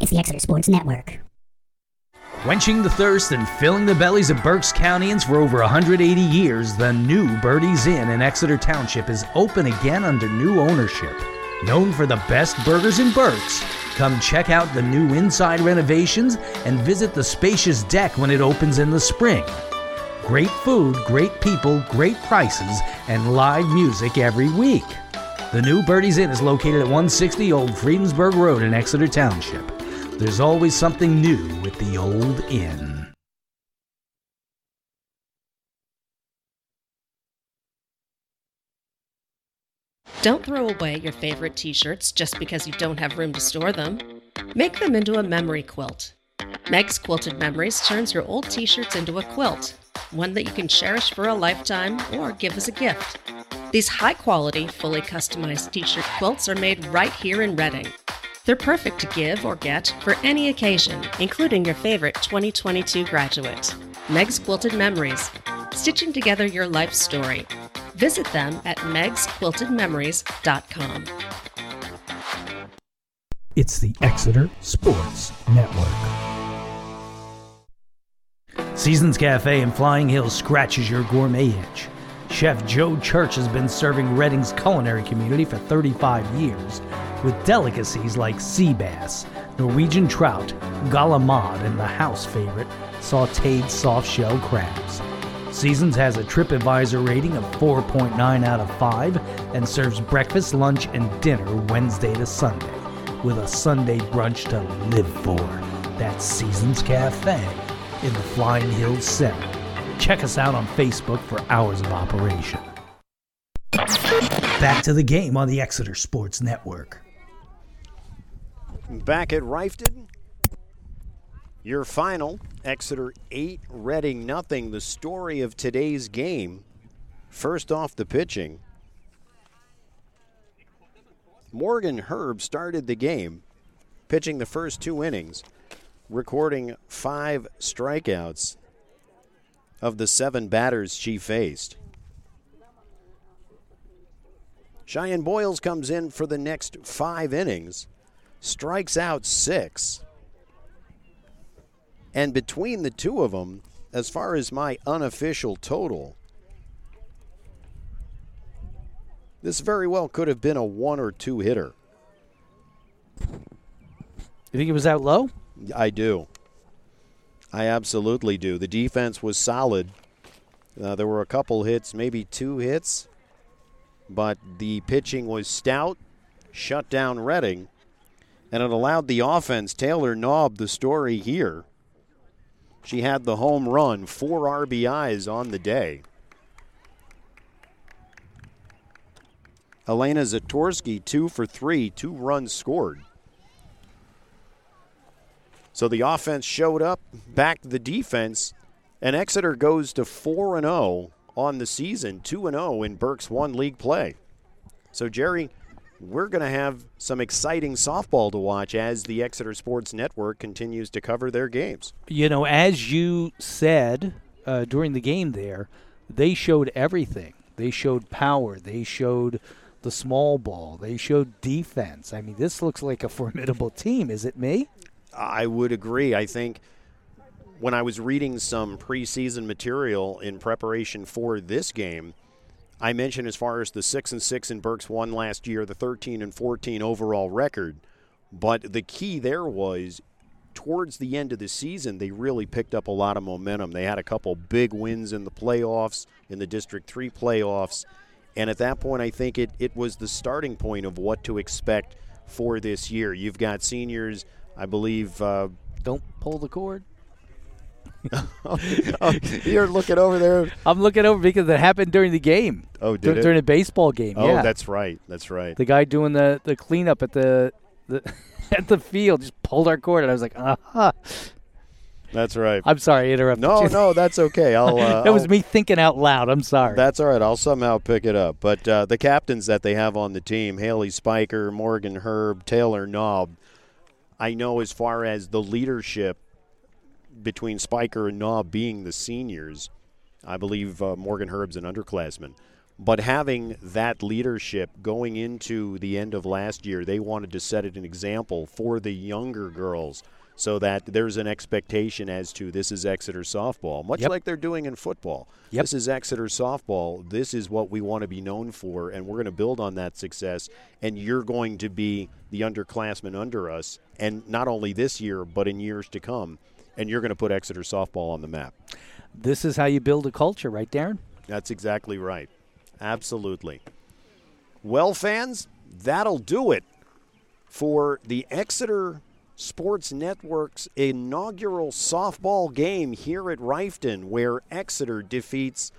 It's the Exeter Sports Network. Quenching the thirst and filling the bellies of Berks Countyans for over 180 years, the new Birdie's Inn in Exeter Township is open again under new ownership. Known for the best burgers in Berks, Come check out the new inside renovations and visit the spacious deck when it opens in the spring. Great food, great people, great prices, and live music every week. The new Birdie's Inn is located at 160 Old Friedensburg Road in Exeter Township. There's always something new with the Old Inn. Don't throw away your favorite t shirts just because you don't have room to store them. Make them into a memory quilt. Meg's Quilted Memories turns your old t shirts into a quilt, one that you can cherish for a lifetime or give as a gift. These high quality, fully customized t shirt quilts are made right here in Reading. They're perfect to give or get for any occasion, including your favorite 2022 graduate. Meg's Quilted Memories, stitching together your life story. Visit them at megsquiltedmemories.com. It's the Exeter Sports Network. Seasons Cafe in Flying Hills scratches your gourmet itch. Chef Joe Church has been serving Reading's culinary community for 35 years with delicacies like sea bass, Norwegian trout, galamad, and the house favorite, sauteed soft shell crabs. Seasons has a TripAdvisor rating of 4.9 out of 5 and serves breakfast, lunch, and dinner Wednesday to Sunday with a Sunday brunch to live for. That's Seasons Cafe in the Flying Hills Center. Check us out on Facebook for hours of operation. Back to the game on the Exeter Sports Network. Back at Reiffton, your final Exeter 8, Reading nothing. The story of today's game. First off the pitching. Morgan Herb started the game, pitching the first two innings, recording five strikeouts of the seven batters she faced. Cheyenne Boyles comes in for the next five innings, strikes out six. And between the two of them, as far as my unofficial total, this very well could have been a one or two hitter. You think it was out low? I do. I absolutely do. The defense was solid. Uh, there were a couple hits, maybe two hits, but the pitching was stout, shut down Reading, and it allowed the offense. Taylor Knobb, the story here. She had the home run, four RBIs on the day. Elena Zatorsky, two for three, two runs scored. So the offense showed up, backed the defense, and Exeter goes to 4 and 0 on the season, 2 and 0 in Berks one league play. So Jerry, we're going to have some exciting softball to watch as the Exeter Sports Network continues to cover their games. You know, as you said uh, during the game there, they showed everything. They showed power. They showed the small ball. They showed defense. I mean, this looks like a formidable team. Is it me? I would agree. I think when I was reading some preseason material in preparation for this game, I mentioned as far as the six and six in Berks won last year, the 13 and 14 overall record. But the key there was towards the end of the season, they really picked up a lot of momentum. They had a couple big wins in the playoffs, in the District 3 playoffs. And at that point, I think it, it was the starting point of what to expect for this year. You've got seniors, I believe. Uh, Don't pull the cord. oh, you're looking over there. I'm looking over because it happened during the game. Oh, did Dur- it? during a baseball game? Oh, yeah. that's right. That's right. the guy doing the, the cleanup at the, the at the field just pulled our cord, and I was like, aha. That's right. I'm sorry, I interrupted. No, you. no, that's okay. I'll. Uh, that was I'll- me thinking out loud. I'm sorry. That's all right. I'll somehow pick it up. But uh, the captains that they have on the team Haley Spiker, Morgan Herb, Taylor Knobb I know as far as the leadership between Spiker and Knobb being the seniors, I believe uh, Morgan Herb's an underclassman. But having that leadership going into the end of last year, they wanted to set an example for the younger girls. So that there's an expectation as to this is Exeter softball, much Yep. like they're doing in football. Yep. This is Exeter softball. This is what we want to be known for, and we're going to build on that success. And you're going to be the underclassmen under us, and not only this year, but in years to come. And you're going to put Exeter softball on the map. This is how you build a culture, right, Daryn? That's exactly right. Absolutely. Well, fans, that'll do it for the Exeter Sports Network's inaugural softball game here at Reiffton, where Exeter defeats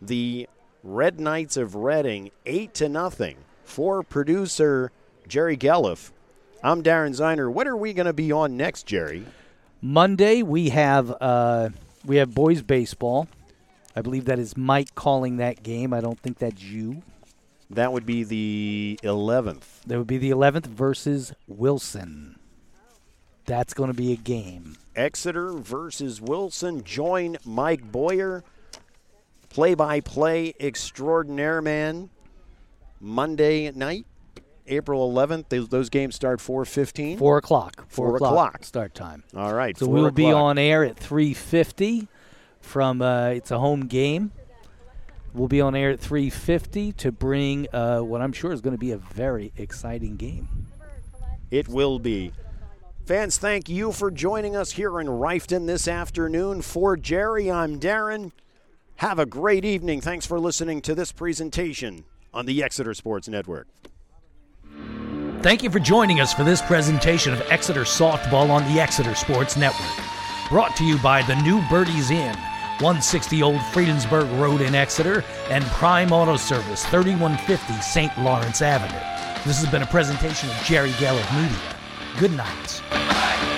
the Red Knights of Reading eight to nothing. For producer Jerry Gelliff, I'm Daryn Ziner. What are we going to be on next, Jerry? Monday we have uh, we have boys baseball. I believe that is Mike calling that game. I don't think that's you. That would be the 11th. That would be the 11th versus Wilson. That's going to be a game. Exeter versus Wilson. Join Mike Boyer, play by play extraordinaire man, Monday night, April 11th. Those, games start 4.15. Four o'clock. Four o'clock, o'clock. start time. All right. So we'll be on air at 3:50 from uh, it's a home game. We'll be on air at 3:50 to bring uh, what I'm sure is going to be a very exciting game. It will be. Fans, thank you for joining us here in Reiffton this afternoon. For Jerry, I'm Daryn. Have a great evening. Thanks for listening to this presentation on the Exeter Sports Network. Thank you for joining us for this presentation of Exeter Softball on the Exeter Sports Network. Brought to you by the New Birdies Inn, 160 Old Friedensburg Road in Exeter, and Prime Auto Service, 3150 St. Lawrence Avenue. This has been a presentation of Jerry Geller Media. Good night.